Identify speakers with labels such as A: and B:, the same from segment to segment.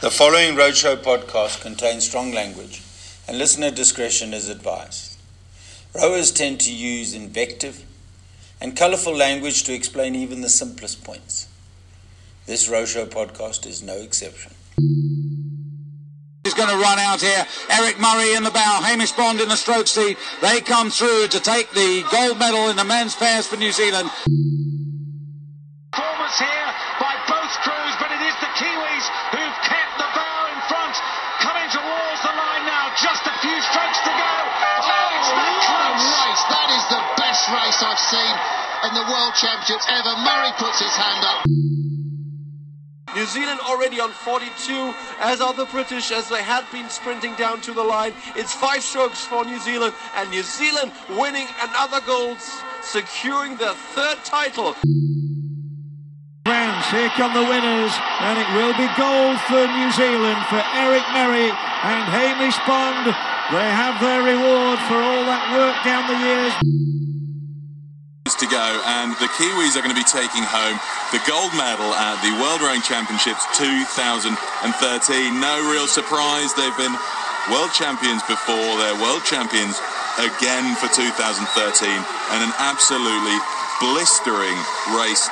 A: The following Row Show podcast contains strong language, and listener discretion is advised. Rowers tend to use invective and colourful language to explain even the simplest points. This Row Show podcast is no exception.
B: He's going to run out here. Eric Murray in the bow, Hamish Bond in the stroke seat. They come through to take the gold medal in the men's pairs for New Zealand.
C: Performance here by both crews, but it is the Kiwis who've the
D: race I've seen in the World Championships ever. Murray puts his hand up.
E: New Zealand already on 42, as are the British, as they had been sprinting down to the line. It's five strokes for New Zealand, and New Zealand winning another gold, securing their third title.
F: Friends, here come the winners, and it will be gold for New Zealand for Eric Murray and Hamish Bond. They have their reward for all that work down the years.
G: To go, and the Kiwis are going to be taking home the gold medal at the World Rowing Championships 2013. No real surprise, they've been world champions before, they're world champions again for 2013, and an absolutely blistering race.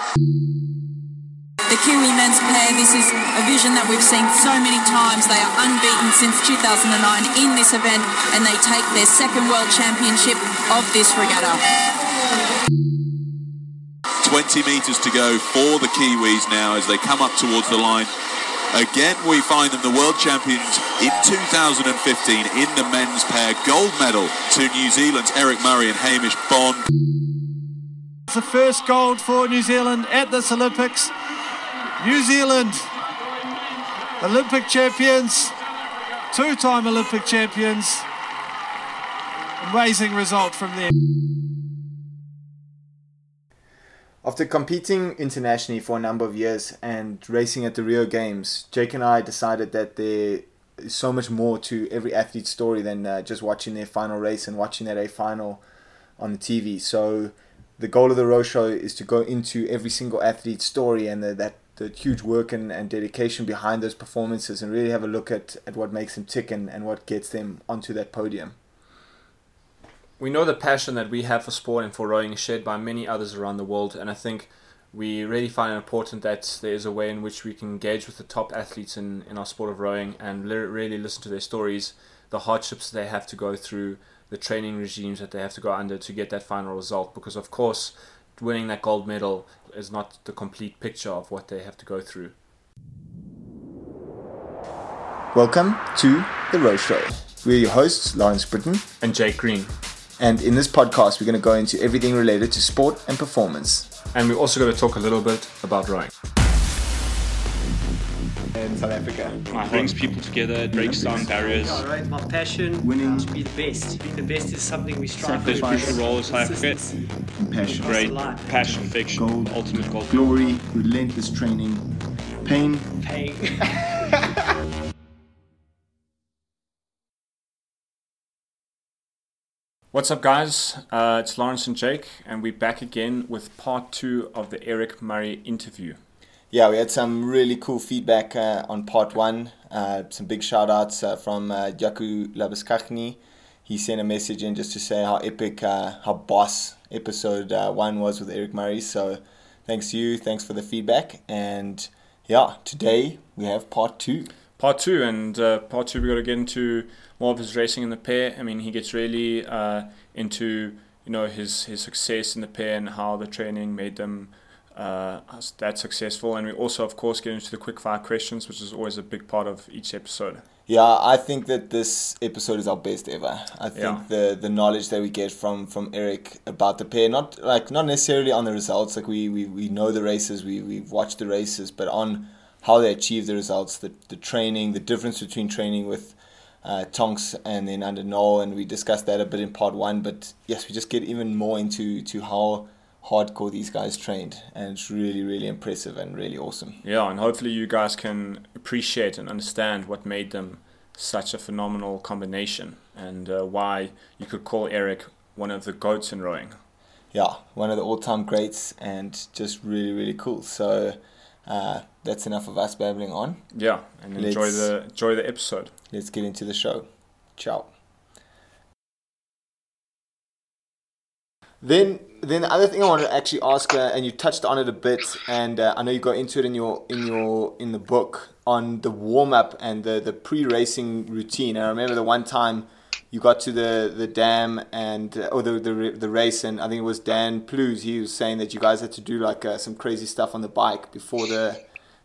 H: The Kiwi men's pair, this is a vision that we've seen so many times. They are unbeaten since 2009 in this event and they take their second world championship of this regatta.
G: 20 metres to go for the Kiwis now as they come up towards the line. Again, we find them the world champions in 2015 in the men's pair. Gold medal to New Zealand's Eric Murray and Hamish Bond.
F: It's the first gold for New Zealand at this Olympics. New Zealand, Olympic champions, two time Olympic champions. Amazing result from them.
I: After competing internationally for a number of years and racing at the Rio Games, Jake and I decided that there is so much more to every athlete's story than uh, just watching their final race and watching that A final on the TV. So the goal of the Row Show is to go into every single athlete's story and the, that the huge work and, and dedication behind those performances and really have a look at, at what makes them tick and, and what gets them onto that podium.
J: We know the passion that we have for sport and for rowing is shared by many others around the world, and I think we really find it important that there is a way in which we can engage with the top athletes in, in our sport of rowing and really listen to their stories, the hardships they have to go through, the training regimes that they have to go under to get that final result. Because, of course, winning that gold medal is not the complete picture of what they have to go through.
I: Welcome to The Row Show. We're your hosts, Lawrence Brittain,
J: And Jake Green.
I: And in this podcast, we're going to go into everything related to sport and performance.
J: And we're also going to talk a little bit about rowing.
I: In South Africa.
K: It brings people together, it breaks down barriers.
L: Right, my passion winning to be the best. Being the best is something we strive
K: There's
L: for.
K: crucial role in South Africa.
M: Compassion,
K: Great passion, fiction,
M: Gold.
K: ultimate goal.
M: glory, relentless training, pain,
L: Pain.
J: What's up, guys? Uh, it's Lawrence and Jake, and we're back again with part two of the Eric Murray interview.
I: Yeah, we had some really cool feedback uh, on part one. Uh, some big shout outs uh, from uh, Jaku Labuskachny. He sent a message in just to say how epic, uh, how boss episode uh, one was with Eric Murray. So thanks to you, thanks for the feedback. And yeah, today we have part two.
J: Part two, and uh, part two, we got to get into more of his racing in the pair. I mean, he gets really uh, into you know his his success in the pair and how the training made them uh, that successful. And we also, of course, get into the quick fire questions, which is always a big part of each episode.
I: Yeah, I think that this episode is our best ever. I think
J: Yeah.
I: the the knowledge that we get from from Eric about the pair, not like not necessarily on the results, like we we, we know the races, we we've watched the races, but on how they achieve the results, the the training, the difference between training with uh, Tonks and then under Noel, and we discussed that a bit in part one. But yes, we just get even more into to how hardcore these guys trained, and it's really really impressive and really awesome.
J: Yeah, and hopefully you guys can appreciate and understand what made them such a phenomenal combination and uh, why you could call Eric one of the goats in rowing.
I: yeah, one of the all-time greats and just really really cool. So uh, that's enough of us babbling on.
J: Yeah, and enjoy
I: Let's-
J: the enjoy the episode.
I: Let's get into the show. Ciao. Then, then the other thing I want to actually ask, uh, and you touched on it a bit, and uh, I know you got into it in your in your in the book on the warm up and the the pre racing routine. I remember the one time you got to the the dam and uh, or the, the the race, and I think it was Dan Plews. He was saying that you guys had to do like uh, some crazy stuff on the bike before the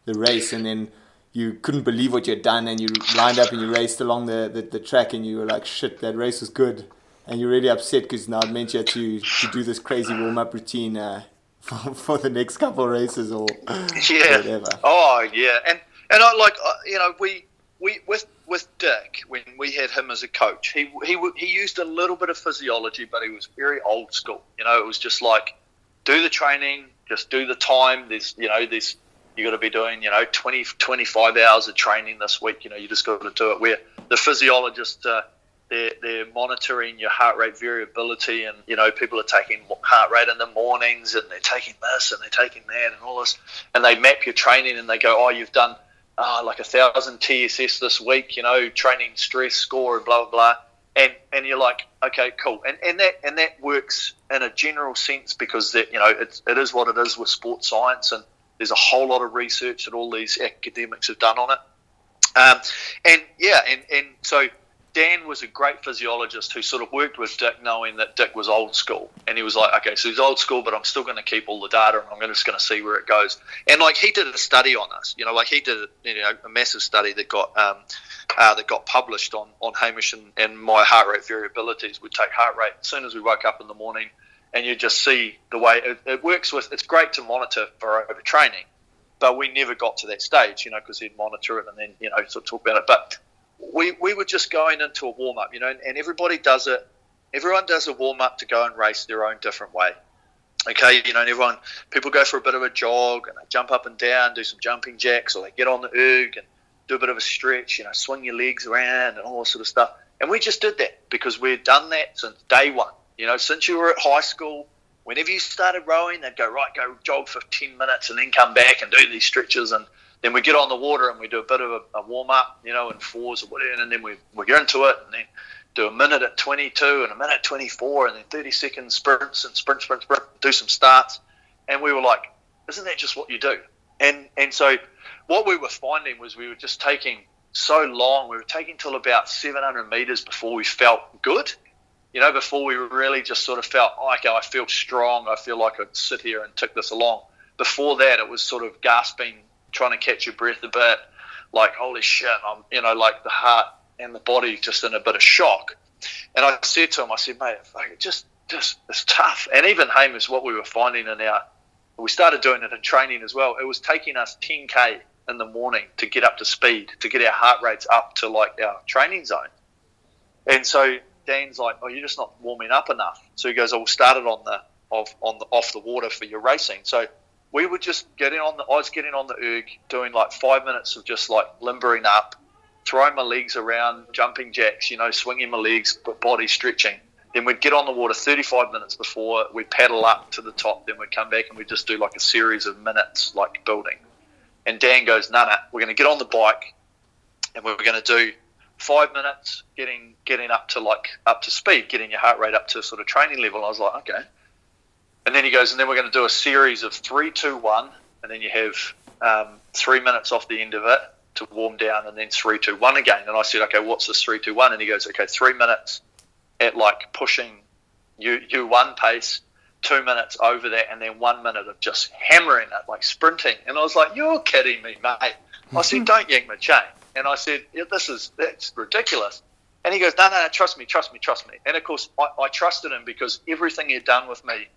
I: the race, and then you couldn't believe what you'd done, and you lined up and you raced along the, the, the track, and you were like, "Shit, that race was good." And you're really upset because now it meant you had to, to do this crazy warm up routine uh, for, for the next couple of races or
N: yeah.
I: whatever.
N: Oh yeah, and and I like uh, you know we we with with Dick when we had him as a coach, he he he used a little bit of physiology, but he was very old school. You know, it was just like do the training, just do the time. There's you know there's you got to be doing you know 20 25 hours of training this week. You know, you just got to do it. Where the physiologist. Uh, they're, they're monitoring your heart rate variability, and you know people are taking heart rate in the mornings, and they're taking this and they're taking that, and all this, and they map your training, and they go, oh, you've done uh, like a thousand TSS this week, you know, training stress score and blah blah blah, and and you're like, okay, cool, and and that and that works in a general sense because that you know it's, it is what it is with sports science, and there's a whole lot of research that all these academics have done on it, um, and yeah, and and so Dan was a great physiologist who sort of worked with Dick, knowing that Dick was old school, and he was like, okay, so he's old school, but I'm still going to keep all the data, and I'm just going to see where it goes. And like he did a study on us, you know, like he did you know a massive study that got um, uh, that got published on on Hamish and, and my heart rate variabilities. We'd take heart rate as soon as we woke up in the morning, and you just see the way it, it works with. It's great to monitor for overtraining, but we never got to that stage, you know, because he'd monitor it and then you know sort of talk about it, but we, we were just going into a warm up, you know, and, and everybody does it. Everyone does a warm up to go and race their own different way. Okay, you know, and everyone, people go for a bit of a jog and they jump up and down, do some jumping jacks, or they get on the erg and do a bit of a stretch, you know, swing your legs around and all that sort of stuff. And we just did that because we'd done that since day one. You know, since you were at high school, whenever you started rowing, they'd go, right, go jog for 10 minutes and then come back and do these stretches. And then we get on the water and we do a bit of a, a warm up, you know, in fours or whatever, and then we, we get into it and then do a minute at 22 and a minute at 24 and then 30 second sprints and sprint, sprint, sprint, do some starts. And we were like, isn't that just what you do? And, and so what we were finding was we were just taking so long, we were taking till about 700 meters before we felt good. You know, before we really just sort of felt, oh, okay, I feel strong. I feel like I could sit here and tick this along. Before that, it was sort of gasping, trying to catch your breath a bit, like holy shit, I'm you know like the heart and the body just in a bit of shock. And I said to him, I said, mate, it just just it's tough. And even Hamish, what we were finding in our, we started doing it in training as well. It was taking us 10k in the morning to get up to speed, to get our heart rates up to like our training zone. And so Dan's like, oh, you're just not warming up enough. So he goes, oh, we'll start it on the off on the off the water for your racing. So we were just getting on the I was getting on the erg, doing like five minutes of just like limbering up, throwing my legs around, jumping jacks, you know, swinging my legs, but body stretching. Then we'd get on the water 35 minutes before we'd paddle up to the top. Then we'd come back and we'd just do like a series of minutes, like building. And Dan goes, "No, no, we're going to get on the bike, and we're going to do five minutes, getting getting up to like up to speed, getting your heart rate up to sort of training level." And I was like, "Okay." And then he goes, and then we're going to do a series of three, two, one, and then you have um, three minutes off the end of it to warm down, and then three, two, one again. And I said, okay, what's this three, two, one? And he goes, okay, three minutes at like pushing U U one pace, two minutes over that, and then one minute of just hammering it, like sprinting. And I was like, you're kidding me, mate. I said, don't yank my chain. And I said, yeah, this is that's ridiculous. And he goes, no, no, no, trust me, trust me, trust me. And of course, I, I trusted him because everything he'd done with me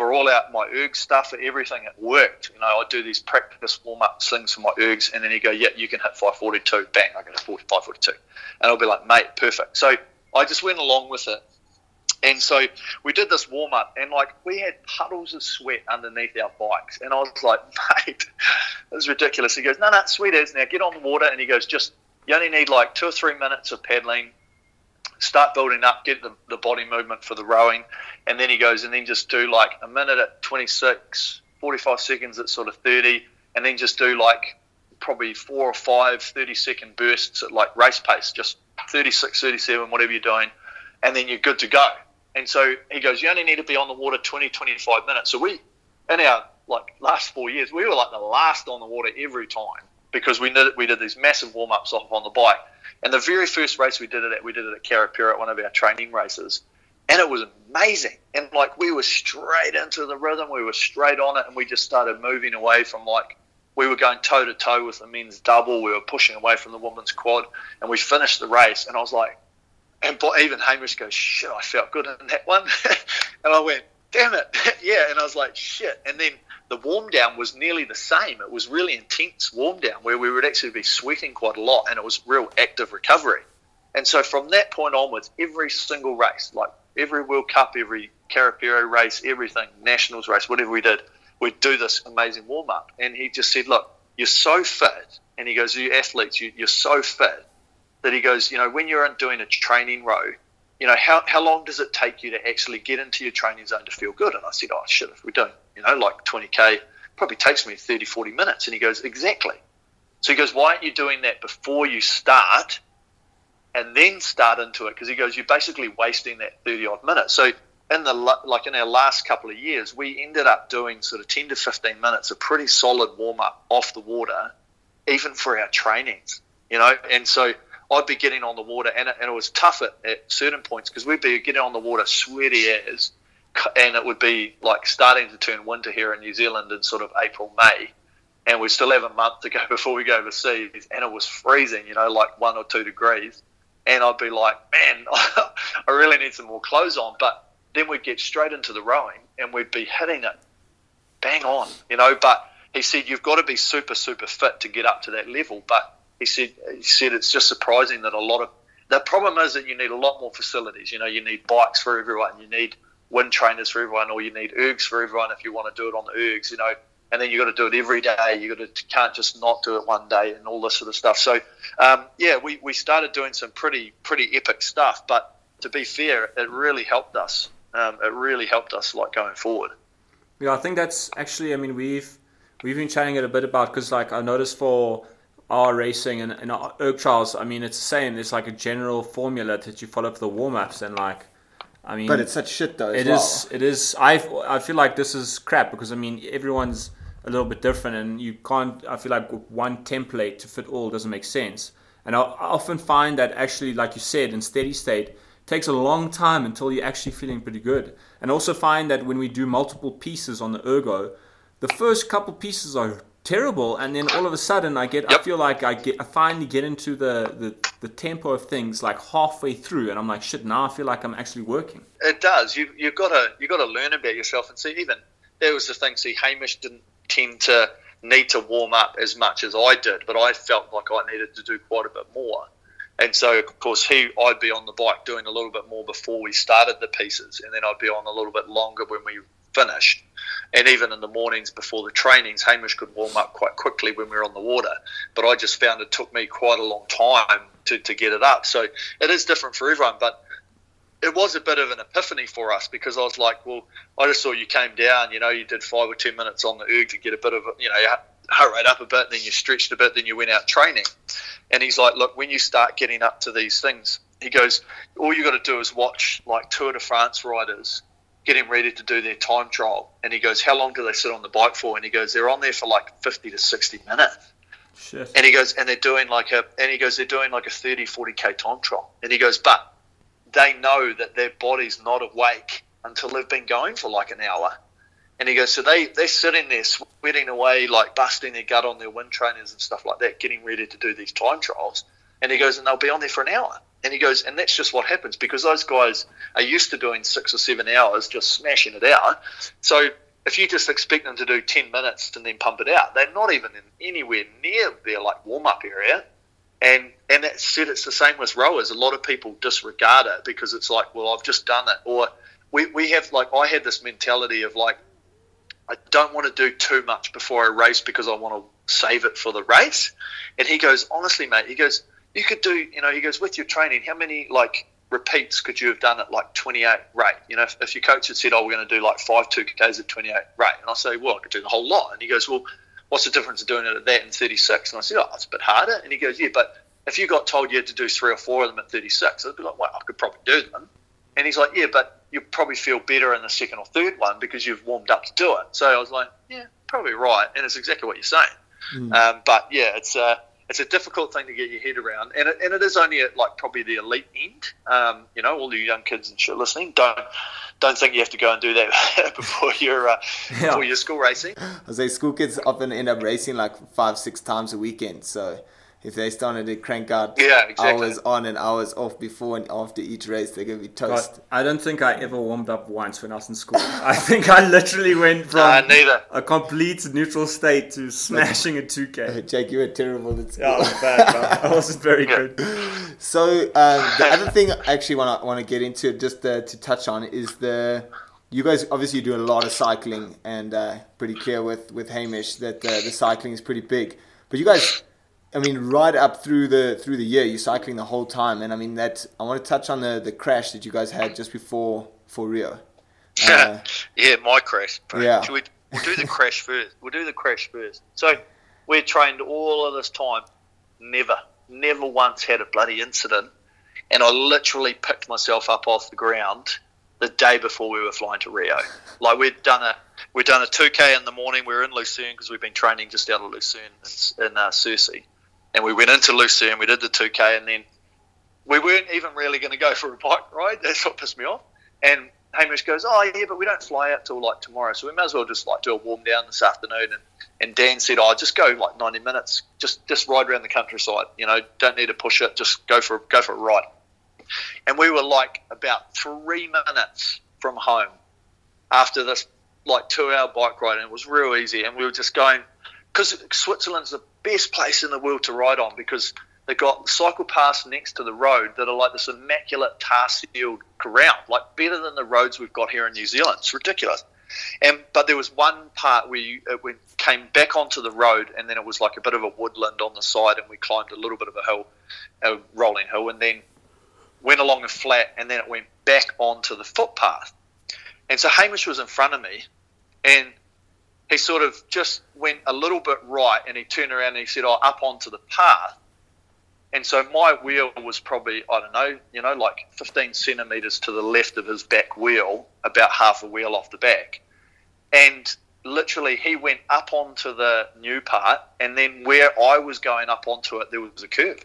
N: for all out my erg stuff, for everything, it worked. You know, I do these practice warm up things for my ergs, and then he go, yeah, you can hit 542. Bang, I get a 542. And I'll be like, mate, perfect. So I just went along with it. And so we did this warm up, and like we had puddles of sweat underneath our bikes. And I was like, mate, this is ridiculous. He goes, no, no, sweet as. Now get on the water. And he goes, just, you only need like two or three minutes of paddling start building up, get the, the body movement for the rowing, and then he goes and then just do like a minute at 26, 45 seconds at sort of 30, and then just do like probably four or five 30 second bursts at like race pace, just 36, 37, whatever you're doing, and then you're good to go. And so he goes, you only need to be on the water 20, 25 minutes. So we, in our like last four years, we were like the last on the water every time because we did we did these massive warm ups off on the bike. And the very first race we did it at, we did it at Karapiro at one of our training races, and it was amazing. And like we were straight into the rhythm, we were straight on it, and we just started moving away from like we were going toe to toe with the men's double, we were pushing away from the women's quad, and we finished the race. And I was like, and even Hamish goes, shit, I felt good in that one. and I went, damn it. yeah. And I was like, shit. And then the warm down was nearly the same. It was really intense warm down where we would actually be sweating quite a lot and it was real active recovery. And so from that point onwards, every single race, like every World Cup, every Karapiro race, everything, Nationals race, whatever we did, we'd do this amazing warm up. And he just said, look, you're so fit. And he goes, you athletes, you, you're so fit that he goes, you know, when you're doing a training row, you know, how, how long does it take you to actually get into your training zone to feel good? And I said, oh, shit, if we're doing, you know, like 20K, probably takes me 30, 40 minutes. And he goes, exactly. So he goes, why aren't you doing that before you start and then start into it? Because he goes, you're basically wasting that 30 odd minutes. So in the, like in our last couple of years, we ended up doing sort of 10 to 15 minutes, a pretty solid warm up off the water, even for our trainings, you know? And so, I'd be getting on the water, and it, and it was tough at, at certain points because we'd be getting on the water sweaty as, and it would be like starting to turn winter here in New Zealand in sort of April, May, and we still have a month to go before we go overseas, and it was freezing, you know, like one or two degrees, and I'd be like, man, I really need some more clothes on, but then we'd get straight into the rowing, and we'd be hitting it bang on, you know, but he said you've got to be super super fit to get up to that level, but he said he said it's just surprising that a lot of the problem is that you need a lot more facilities. You know, you need bikes for everyone, you need wind trainers for everyone, or you need ergs for everyone if you want to do it on the ergs. You know, and then you got to do it every day. You got to can't just not do it one day and all this sort of stuff. So um, yeah, we, we started doing some pretty pretty epic stuff. But to be fair, it really helped us. Um, it really helped us like going forward.
J: Yeah, I think that's actually. I mean, we've we've been chatting it a bit about because like I noticed for our racing and, and erg trials, I mean, it's the same. There's like a general formula that you follow for the warm ups, and like, I mean,
I: but it's such shit though.
J: It
I: well.
J: is. It is. I I feel like this is crap because I mean everyone's a little bit different, and you can't. I feel like one template to fit all doesn't make sense. And I, I often find that actually, like you said, in steady state, takes a long time until you're actually feeling pretty good. And also find that when we do multiple pieces on the ergo, the first couple pieces are terrible and then all of a sudden i get yep. i feel like i get i finally get into the, the the tempo of things like halfway through and i'm like shit now i feel like i'm actually working.
N: It does. You you've got to you got to learn about yourself and see even there was the thing see hamish didn't tend to need to warm up as much as i did but i felt like i needed to do quite a bit more. And so of course he i'd be on the bike doing a little bit more before we started the pieces and then i'd be on a little bit longer when we finished and even in the mornings before the trainings, Hamish could warm up quite quickly when we were on the water. But I just found it took me quite a long time to, to get it up. So it is different for everyone. But it was a bit of an epiphany for us because I was like, well, I just saw you came down, you know, you did five or 10 minutes on the erg to get a bit of, you know, heart rate up a bit, then you stretched a bit, then you went out training. And he's like, look, when you start getting up to these things, he goes, all you got to do is watch like Tour de France riders getting ready to do their time trial. And he goes, How long do they sit on the bike for? And he goes, They're on there for like 50 to 60 minutes.
J: Shit.
N: And he goes, And they're doing like a, and he goes, They're doing like a 30, 40K time trial. And he goes, But they know that their body's not awake until they've been going for like an hour. And he goes, so they, they're sitting there sweating away, like busting their gut on their wind trainers and stuff like that, getting ready to do these time trials. And he goes, and they'll be on there for an hour. And he goes, and that's just what happens because those guys are used to doing six or seven hours, just smashing it out. So if you just expect them to do 10 minutes and then pump it out, they're not even in anywhere near their like warm up area. And and that said, it's the same with rowers. A lot of people disregard it because it's like, well, I've just done it. Or we, we have like I had this mentality of like, I don't want to do too much before I race because I want to save it for the race. And he goes, honestly, mate, he goes, you could do, you know, he goes, with your training, how many like repeats could you have done at like 28 rate? You know, if, if your coach had said, oh, we're going to do like five 2Ks at 28 rate, and I say, well, I could do the whole lot. And he goes, well, what's the difference of doing it at that and 36? And I said, oh, it's a bit harder. And he goes, yeah, but if you got told you had to do three or four of them at 36, I'd be like, well, I could probably do them. And he's like, yeah, but you probably feel better in the second or third one because you've warmed up to do it. So I was like, yeah, probably right. And it's exactly what you're saying.
I: Mm.
N: Um, but yeah, it's a it's a difficult thing to get your head around, and it, and it is only at like probably the elite end. Um, you know, all the young kids and shit listening, don't don't think you have to go and do that before you're uh,
I: Yeah.
N: before you're school racing.
I: I say school kids often end up racing like five, six times a weekend. So if they started to crank out
N: Yeah, exactly.
I: hours on and hours off before and after each race, they're gonna be toast.
J: God, I don't think I ever warmed up once when I was in school. I think I literally went from
N: Nah, neither.
J: a complete neutral state to smashing a 2K.
I: Jake, you were terrible at school.
J: Yeah, I was bad, man. I wasn't very good.
I: So um, the other thing I actually want to want to get into just uh, to touch on is the you guys obviously do a lot of cycling and uh, pretty clear with with Hamish that uh, the cycling is pretty big. But you guys, I mean, right up through the through the year, you're cycling the whole time, and I mean that I want to touch on the the crash that you guys had just before for Rio. Uh,
N: yeah, my crash. bro.
I: Yeah.
N: Should we, we'll do the crash first. We'll do the crash first. So we trained all of this time. Never, never once had a bloody incident. And I literally picked myself up off the ground the day before we were flying to Rio. Like we'd done a we'd done a 2k in the morning. We were in Lucerne because we've been training just out of Lucerne in, in uh, Sursee. And we went into Lucerne. We did the 2k, and then we weren't even really going to go for a bike ride. That's what pissed me off. And Hamish goes, "Oh yeah, but we don't fly out till like tomorrow, so we may as well just like do a warm down this afternoon." And, and Dan said, "Oh, just go like ninety minutes, just just ride around the countryside. You know, don't need to push it. Just go for go for a ride." And we were like about three minutes from home after this like two hour bike ride, and it was real easy. And we were just going because Switzerland's the best place in the world to ride on because they've got cycle paths next to the road that are like this immaculate tar sealed ground, like better than the roads we've got here in New Zealand. It's ridiculous. And but there was one part where you, it went, came back onto the road, and then it was like a bit of a woodland on the side, and we climbed a little bit of a hill, a rolling hill, and then went along a flat, and then it went back onto the footpath. And so Hamish was in front of me, and he sort of just went a little bit right, and he turned around and he said, "Oh, up onto the path." And so my wheel was probably, I don't know, you know, like 15 centimetres to the left of his back wheel, about half a wheel off the back. And literally, he went up onto the new part, and then where I was going up onto it, there was a curve.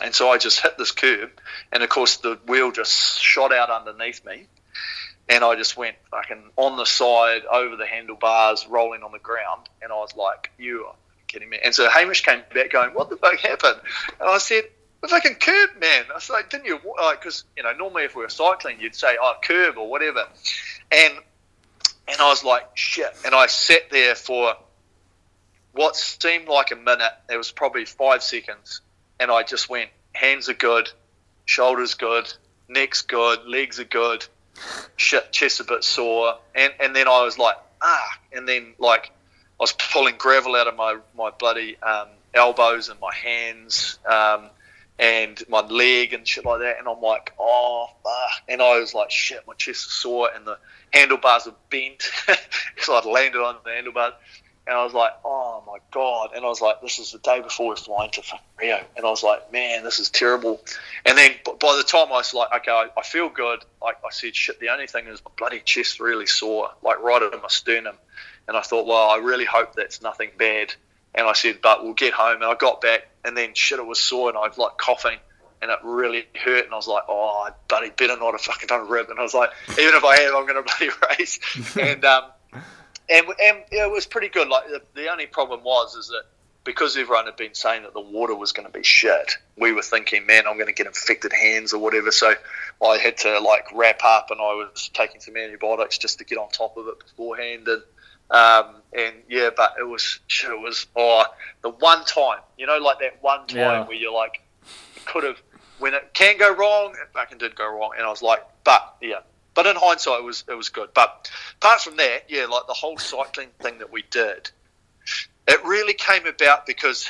N: And so I just hit this curb, and of course, the wheel just shot out underneath me. And I just went fucking on the side, over the handlebars, rolling on the ground. And I was like, you are kidding me. And so Hamish came back going, what the fuck happened? And I said, the fucking curb, man. I was like, didn't you? Like, because, you know, normally if we were cycling, you'd say, oh, curb or whatever. And and I was like, shit. And I sat there for what seemed like a minute. It was probably five seconds. And I just went, hands are good, shoulders good, neck's good, legs are good, shit, chest a bit sore. And, and then I was like, ah. And then, like, I was pulling gravel out of my, my bloody um, elbows and my hands um, and my leg and shit like that. And I'm like, oh. And I was like, shit, my chest is sore and the handlebars are bent. so I'd landed on the handlebars. And I was like, oh my God. And I was like, this is the day before we're flying to fucking Rio. And I was like, man, this is terrible. And then by the time I was like, okay, I, I feel good. Like I said, shit, the only thing is my bloody chest really sore, like right under my sternum. And I thought, well, I really hope that's nothing bad. And I said, but we'll get home. And I got back, and then shit, it was sore, and I was like coughing, and it really hurt. And I was like, oh, I bloody better not have fucking done a rib. And I was like, even if I have, I'm going to bloody race. and um, and and it was pretty good. Like the, the only problem was is that because everyone had been saying that the water was going to be shit, we were thinking, man, I'm going to get infected hands or whatever. So I had to like wrap up, and I was taking some antibiotics just to get on top of it beforehand. And um, and yeah, but it was shit. It was oh the one time, you know, like that one time
J: Yeah.
N: where you're like, could have when it can go wrong, it fucking did go wrong. And I was like, but yeah. But in hindsight, it was it was good. But apart from that, yeah, like the whole cycling thing that we did, it really came about because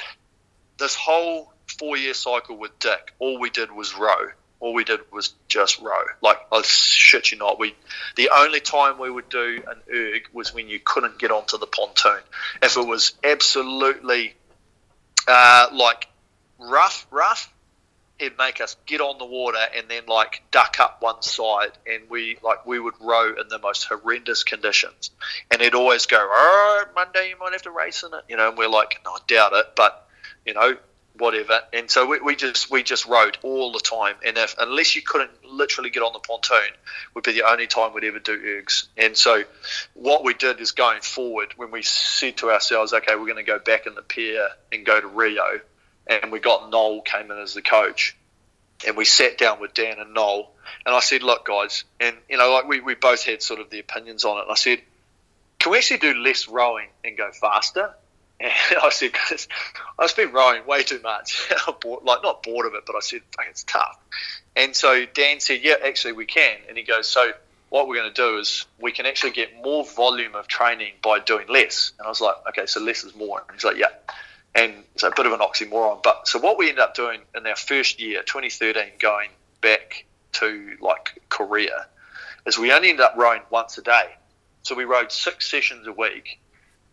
N: this whole four year cycle with Dick, all we did was row. All we did was just row. Like I shit you not, we the only time we would do an erg was when you couldn't get onto the pontoon. If it was absolutely uh, like rough, rough, it'd make us get on the water and then like duck up one side and we like we would row in the most horrendous conditions. And it'd always go oh monday you might have to race in it you know and we're like no, i doubt it but you know whatever. And so we, we just we just rowed all the time. And if unless you couldn't literally get on the pontoon would be the only time we'd ever do ergs. And so what we did is going forward when we said to ourselves okay we're going to go back in the pair and go to rio and we got Noel came in as the coach, and we sat down with Dan and Noel, and I said, look, guys, and you know, like we, we both had sort of the opinions on it, and I said, can we actually do less rowing and go faster? And I said, because I've been rowing way too much, bored, like not bored of it, but I said, it's tough. And so Dan said, yeah, actually we can, and he goes, so what we're going to do is we can actually get more volume of training by doing less. And I was like, okay, so less is more. And he's like, yeah and it's a bit of an oxymoron. But so what we ended up doing in our first year, 2013, going back to like Korea, is we only ended up rowing once a day. So we rowed six sessions a week,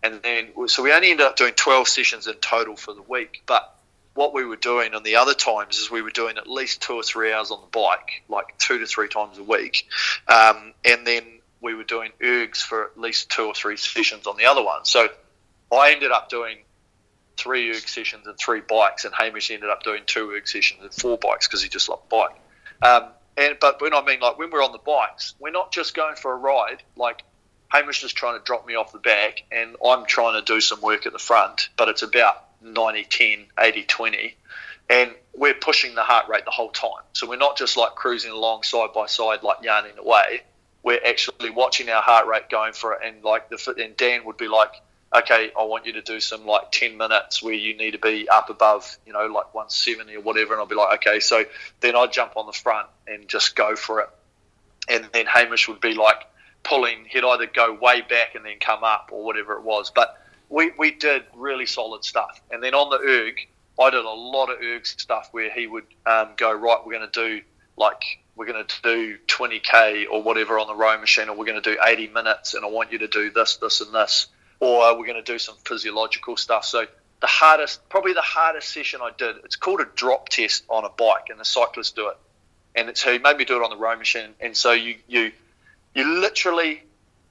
N: and then so we only ended up doing 12 sessions in total for the week. But what we were doing on the other times is we were doing at least two or three hours on the bike, like two to three times a week, um, and then we were doing ergs for at least two or three sessions on the other one. So I ended up doing three erg sessions and three bikes, and Hamish ended up doing two erg sessions and four bikes because he just loved bike. Um, and but when I mean like when we're on the bikes, we're not just going for a ride. Like Hamish is trying to drop me off the back, and I'm trying to do some work at the front, but it's about 90 10, 80 20. And we're pushing the heart rate the whole time. So we're not just like cruising along side by side, like yarning away. We're actually watching our heart rate going for it. And like the and Dan would be like, okay, I want you to do some like 10 minutes where you need to be up above, you know, like 170 or whatever. And I'll be like, okay. So then I'd jump on the front and just go for it. And then Hamish would be like pulling, he'd either go way back and then come up or whatever it was. But we, we did really solid stuff. And then on the erg, I did a lot of erg stuff where he would um, go, right, we're going to do like, we're going to do 20k or whatever on the row machine, or we're going to do 80 minutes, and I want you to do this, this, and this or we're going to do some physiological stuff. So the hardest, probably the hardest session I did, it's called a drop test on a bike, and the cyclists do it. And it's, he made me do it on the row machine. And so you, you, you literally,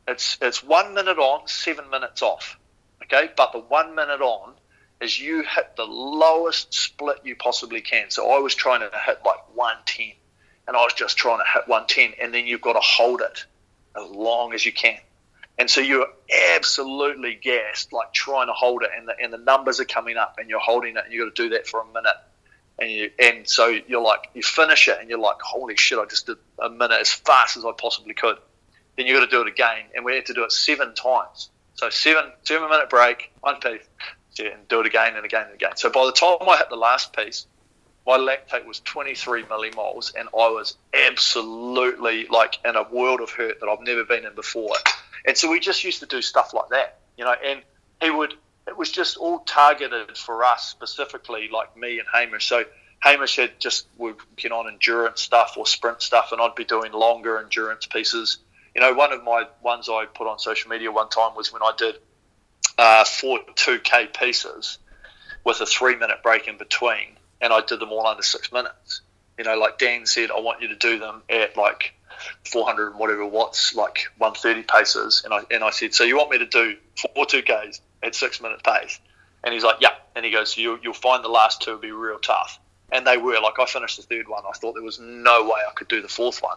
N: it's, it's one minute on, seven minutes off. Okay. But the one minute on is you hit the lowest split you possibly can. So I was trying to hit like 110 and I was just trying to hit 110 and then you've got to hold it as long as you can. And so you're absolutely gassed, like trying to hold it, and the, and the numbers are coming up, and you're holding it, and you've got to do that for a minute. And you, and so you're like, you finish it, and you're like, holy shit, I just did a minute as fast as I possibly could. Then you've got to do it again, and we had to do it seven times. So seven, seven minute break, one piece, and do it again and again and again. So by the time I hit the last piece, my lactate was 23 millimoles, and I was absolutely like in a world of hurt that I've never been in before. And so we just used to do stuff like that, you know, and he would, it was just all targeted for us specifically, like me and Hamish. So Hamish had just working on endurance stuff or sprint stuff, and I'd be doing longer endurance pieces. You know, one of my ones I put on social media one time was when I did uh, four 2K pieces with a three minute break in between, and I did them all under six minutes. You know, like Dan said, I want you to do them at like 400 and whatever watts, like 130 paces. And I, and I said, so you want me to do four 2Ks at six minute pace? And he's like, yeah. And he goes, you, you'll find the last two will be real tough. And they were. Like, I finished the third one. I thought there was no way I could do the fourth one.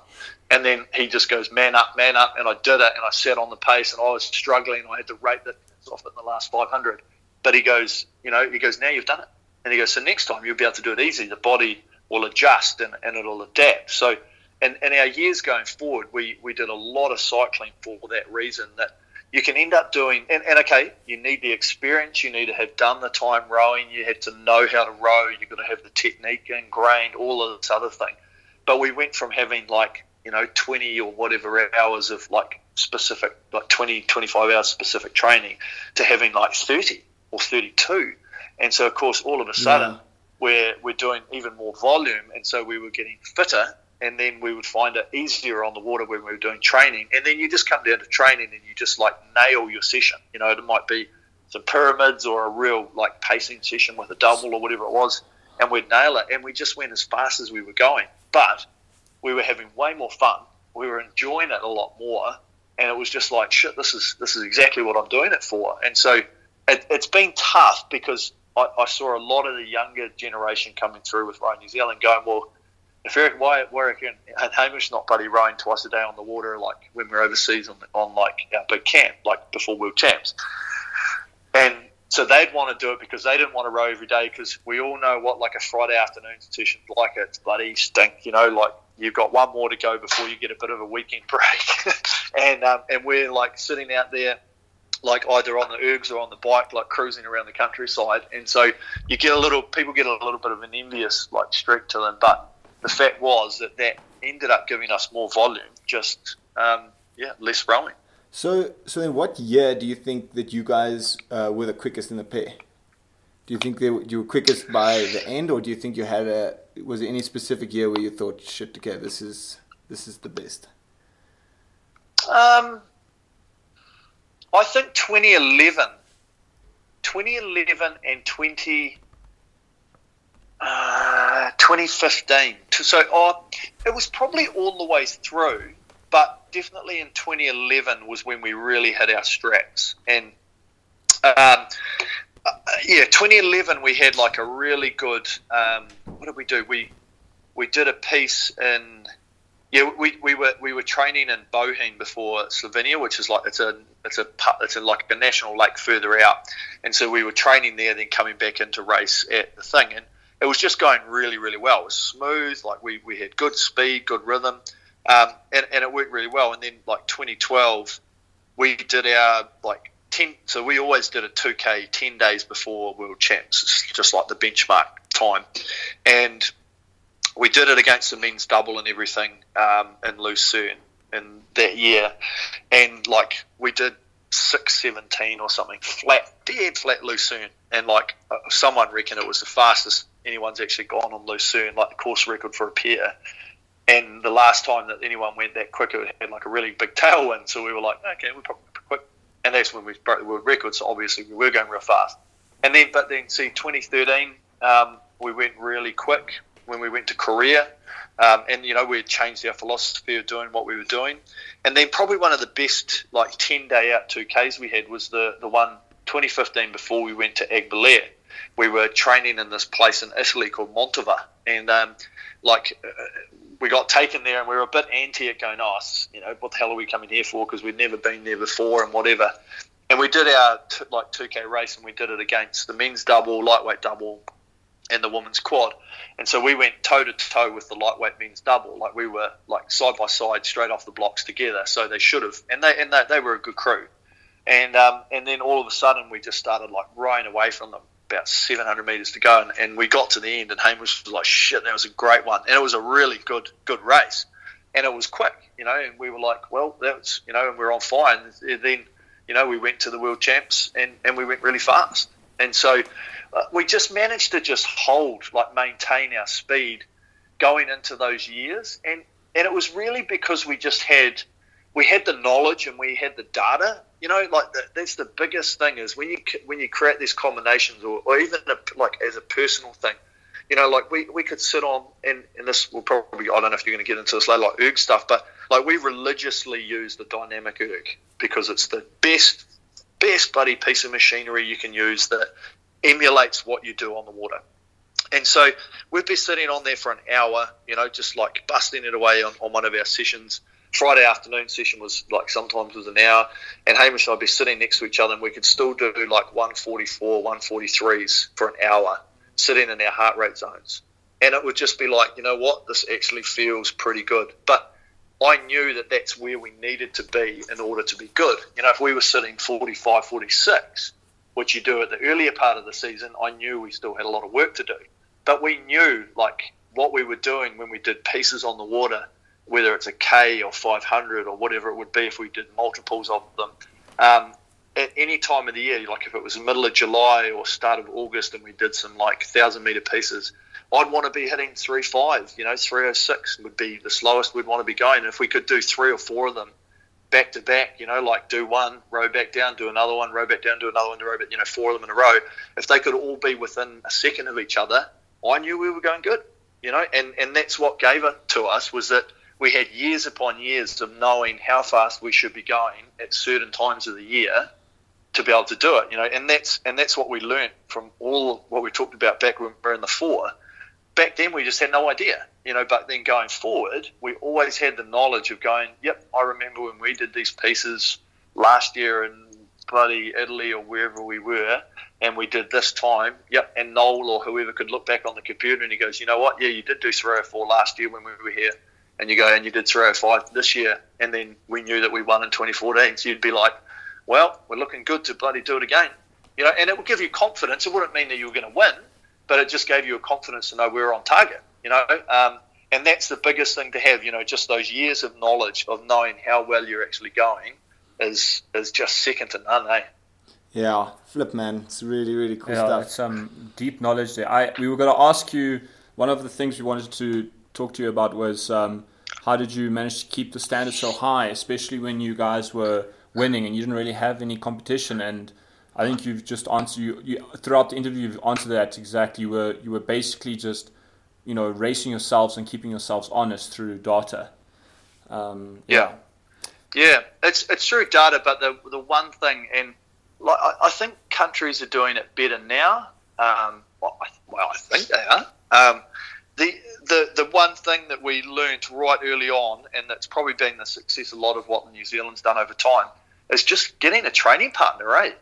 N: And then he just goes, man up, man up. And I did it. And I sat on the pace and I was struggling. I had to rate the off in the last 500. But he goes, you know, he goes, now you've done it. And he goes, so next time you'll be able to do it easy. The body will adjust and, and it'll adapt. So and in our years going forward, we, we did a lot of cycling for that reason that you can end up doing, and, and okay, you need the experience, you need to have done the time rowing, you have to know how to row, you've got to have the technique ingrained, all of this other thing. But we went from having like, you know, 20 or whatever hours of like specific, like 20, 25 hours specific training to having like 30 or 32. And so, of course, all of a sudden, where we're doing even more volume, and so we were getting fitter, and then we would find it easier on the water when we were doing training, and then you just come down to training and you just like nail your session. You know, it might be some pyramids or a real like pacing session with a double or whatever it was, and we'd nail it, and we just went as fast as we were going, but we were having way more fun. We were enjoying it a lot more, and it was just like shit. This is this is exactly what I'm doing it for, and so it, it's been tough because I, I, saw a lot of the younger generation coming through with Rowing New Zealand going, well, if Eric why Warwick and Hamish not bloody rowing twice a day on the water like when we're overseas on, on like our big camp, like before World Champs. And so they'd want to do it because they didn't want to row every day because we all know what like a Friday afternoon session like it's bloody stink, you know, like you've got one more to go before you get a bit of a weekend break. and um, and we're like sitting out there like either on the ergs or on the bike, like cruising around the countryside. And so you get a little, people get a little bit of an envious like streak to them. But the fact was that that ended up giving us more volume, just um, yeah, less rowing.
I: So, so then, what year do you think that you guys uh, were the quickest in the pair? Do you think they were, you were quickest by the end, or do you think you had a? Was there any specific year where you thought, "Shit, okay, this is this is the best"?
N: Um, I think 2011, 2011 and 20, uh, 2015. So oh, it was probably all the way through, but definitely in 2011 was when we really hit our straps. And um, uh, yeah, 2011 we had like a really good. Um, what did we do? We we did a piece in yeah, we, we were we were training in Bohinj before Slovenia, which is like it's a it's a it's a, like a national lake further out, and so we were training there, then coming back into race at the thing, and it was just going really really well. It was smooth, like we, we had good speed, good rhythm, um, and and it worked really well. And then like 2012, we did our like 10. So we always did a 2k 10 days before World Champs, it's just like the benchmark time, and we did it against the men's double and everything um, in Lucerne in that year, and like we did six seventeen or something flat, dead flat Lucerne, and like uh, someone reckoned it was the fastest anyone's actually gone on Lucerne, like the course record for a pair. And the last time that anyone went that quick, it had like a really big tailwind. So we were like, okay, we're probably quick. And that's when we broke the world record. So obviously we were going real fast. And then, but then, see, 2013, um, we went really quick when we went to Korea. Um, and you know we had changed our philosophy of doing what we were doing, and then probably one of the best like ten day out two Ks we had was the the one 2015 before we went to Aiguebelette. We were training in this place in Italy called Mantova, and um, like uh, we got taken there, and we were a bit anti it, going, "Oh, you know, what the hell are we coming here for?" Because we'd never been there before and whatever. And we did our t- like 2K race, and we did it against the men's double, lightweight double, and the women's quad. And so we went toe to toe with the lightweight men's double. Like we were like side by side, straight off the blocks together. So they should have, and they and they, they were a good crew. And um, and then all of a sudden we just started like rowing away from them. About 700 meters to go, and, and we got to the end, and Hamish was like, "Shit, that was a great one," and it was a really good good race, and it was quick, you know. And we were like, "Well, that's you know," and we are on fire. And then, you know, we went to the world champs, and and we went really fast, and so uh, we just managed to just hold, like maintain our speed going into those years, and and it was really because we just had we had the knowledge and we had the data. You know, like the, that's the biggest thing is when you when you create these combinations, or, or even a, like as a personal thing. You know, like we, we could sit on and, and this will probably I don't know if you're going to get into this later, like erg stuff, but like we religiously use the dynamic erg because it's the best best bloody piece of machinery you can use that emulates what you do on the water. And so we'd be sitting on there for an hour, you know, just like busting it away on, on one of our sessions. Friday afternoon session was like sometimes was an hour, and Hamish and I'd be sitting next to each other, and we could still do like 144, 143s for an hour, sitting in our heart rate zones. And it would just be like, you know what, this actually feels pretty good. But I knew that that's where we needed to be in order to be good. You know, if we were sitting 45, 46, which you do at the earlier part of the season, I knew we still had a lot of work to do. But we knew like what we were doing when we did pieces on the water, whether it's a K or 500 or whatever it would be if we did multiples of them. Um, at any time of the year, like if it was the middle of July or start of August, and we did some like thousand meter pieces, I'd want to be hitting three five. You know, three oh six would be the slowest we'd want to be going. And if we could do three or four of them back to back, you know, like do one, row back down, do another one, row back down, do another one, row back, you know, four of them in a row. If they could all be within a second of each other, I knew we were going good. You know, and and that's what gave it to us was that we had years upon years of knowing how fast we should be going at certain times of the year to be able to do it. You know, and that's and that's what we learned from all what we talked about back when we were in the four. Back then, we just had no idea. You know, but then going forward, we always had the knowledge of going. Yep, I remember when we did these pieces last year in bloody Italy or wherever we were, and we did this time. Yep, and Noel or whoever could look back on the computer and he goes, you know what? Yeah, you did do 304 last year when we were here and you go and you did 305 this year, and then we knew that we won in 2014. So you'd be like, well, we're looking good to bloody do it again, you know. And it would give you confidence. It wouldn't mean that you were going to win, but it just gave you a confidence to know we were on target, you know. Um, and that's the biggest thing to have, you know, just those years of knowledge of knowing how well you're actually going is is just second to none, eh?
I: Yeah, flip man, it's really really cool
J: yeah,
I: stuff.
J: It's um deep knowledge there. I we were going to ask you one of the things we wanted to talk to you about was um, how did you manage to keep the standard so high, especially when you guys were winning and you didn't really have any competition. And I think you've just answered you, you throughout the interview. You've answered that exactly. You were you were basically just you know racing yourselves and keeping yourselves honest through data. Um,
N: yeah. yeah, it's it's through data, but the the one thing and like I, I think countries are doing it better now. Um, well, I, well, I think they are. Um, the, the the one thing that we learned right early on, and that's probably been the success a lot of what New Zealand's done over time, is just getting a training partner, right?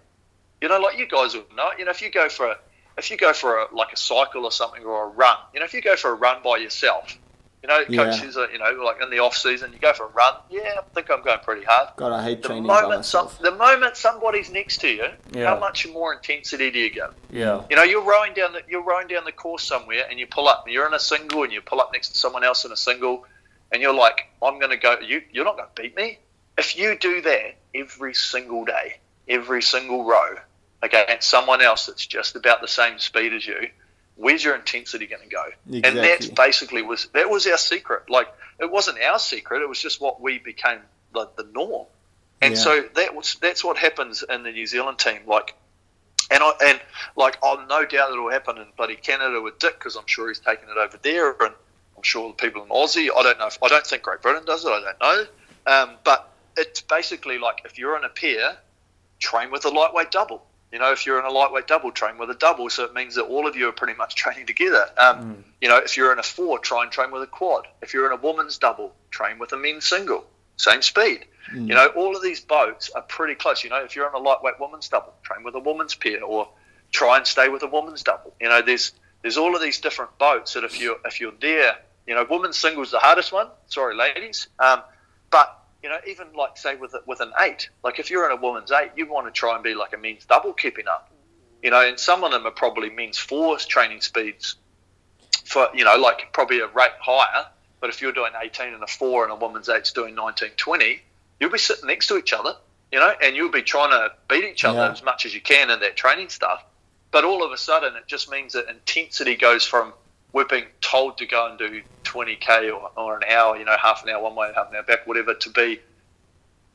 N: You know, like you guys would know. You know, if you go for a, if you go for a, like a cycle or something or a run, you know, if you go for a run by yourself, you know,
I: Yeah.
N: coaches are, you know, like in the off season, you go for a run. Yeah, I think I'm going pretty hard.
I: God, I hate
N: The
I: training by
N: moment, some, the moment somebody's next to you,
J: Yeah.
N: how much more intensity do you go?
J: Yeah.
N: You know, you're rowing down the you're rowing down the course somewhere, and you pull up. You're in a single, and you pull up next to someone else in a single, and you're like, "I'm going to go. You you're not going to beat me." If you do that every single day, every single row against someone else that's just about the same speed as you, where's your intensity going to go? And that's basically was that was our secret. Like it wasn't our secret; it was just what we became the, the norm. And
I: Yeah.
N: so that was that's what happens in the New Zealand team. Like and I and like I've no doubt it'll happen in bloody Canada with Dick because I'm sure he's taking it over there, and I'm sure the people in Aussie. I don't know. If, I don't think Great Britain does it. I don't know. Um, but it's basically like if you're in a pair, train with a lightweight double. You know, if you're in a lightweight double, train with a double. So it means that all of you are pretty much training together. Um, You know, if you're in a four, try and train with a quad. If you're in a woman's double, train with a men's single. Same speed.
I: Mm.
N: You know, all of these boats are pretty close. You know, if you're in a lightweight woman's double, train with a woman's pair, or try and stay with a woman's double. You know, there's there's all of these different boats that if you're if you're there, you know, women's singles the hardest one. Sorry, ladies. Um, but you know, even like say with a, with an eight, like if you're in a woman's eight, you want to try and be like a men's double keeping up. You know, and some of them are probably men's fours training speeds for you know like probably a rate higher. But if you're doing 18 and a four and a woman's eight's doing 19, 20, you'll be sitting next to each other, you know, and you'll be trying to beat each other
I: Yeah.
N: as much as you can in that training stuff. But all of a sudden, it just means that intensity goes from we're being told to go and do 20k or, or an hour, you know, half an hour one way, half an hour back, whatever, to be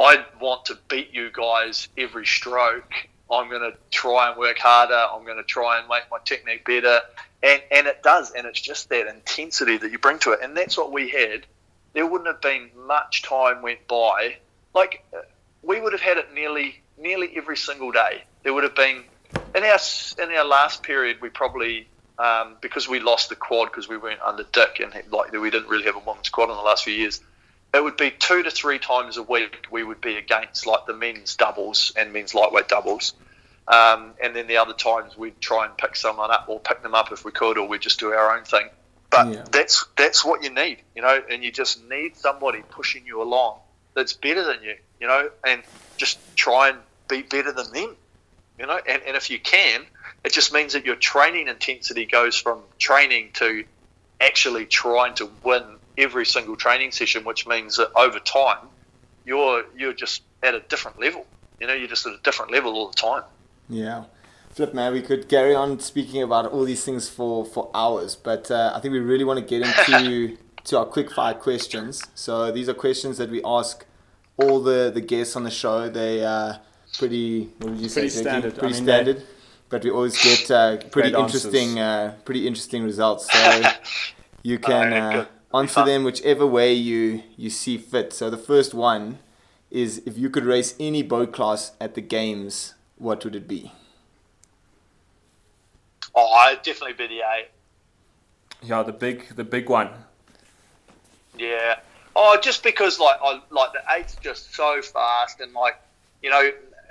N: I want to beat you guys every stroke. I'm going to try and work harder. I'm going to try and make my technique better. And, and it does. And it's just that intensity that you bring to it. And that's what we had. There wouldn't have been much time went by. Like, we would have had it nearly nearly every single day. There would have been, in our, in our last period, we probably, um, because we lost the quad because we weren't under Dick and like we didn't really have a women's quad in the last few years, it would be two to three times a week we would be against like the men's doubles and men's lightweight doubles. Um, and then the other times we'd try and pick someone up or pick them up if we could, or we'd just do our own thing. But
I: Yeah.
N: that's that's what you need, you know, and you just need somebody pushing you along that's better than you, you know, and just try and be better than them, you know. And, and if you can, it just means that your training intensity goes from training to actually trying to win every single training session, which means that over time you're you're just at a different level. You know, you're just at a different level all the time.
I: Yeah. Flip, man, we could carry on speaking about all these things for, for hours, but uh, I think we really want to get into to our quick fire questions. So these are questions that we ask all the, the guests on the show. They are pretty, what would you
J: Pretty
I: say, Jackie?
J: standard.
I: Pretty
J: I mean,
I: standard. But we always get uh, pretty
J: Great
I: interesting, uh, pretty interesting results. So you can
N: Alright,
I: uh, answer them whichever way you you see fit. So the first one is if you could race any boat class at the games, what would it be?
N: Oh, I'd definitely be the eight.
J: Yeah, the big the big one.
N: Yeah. Oh, just because like I like the eight's just so fast and like you know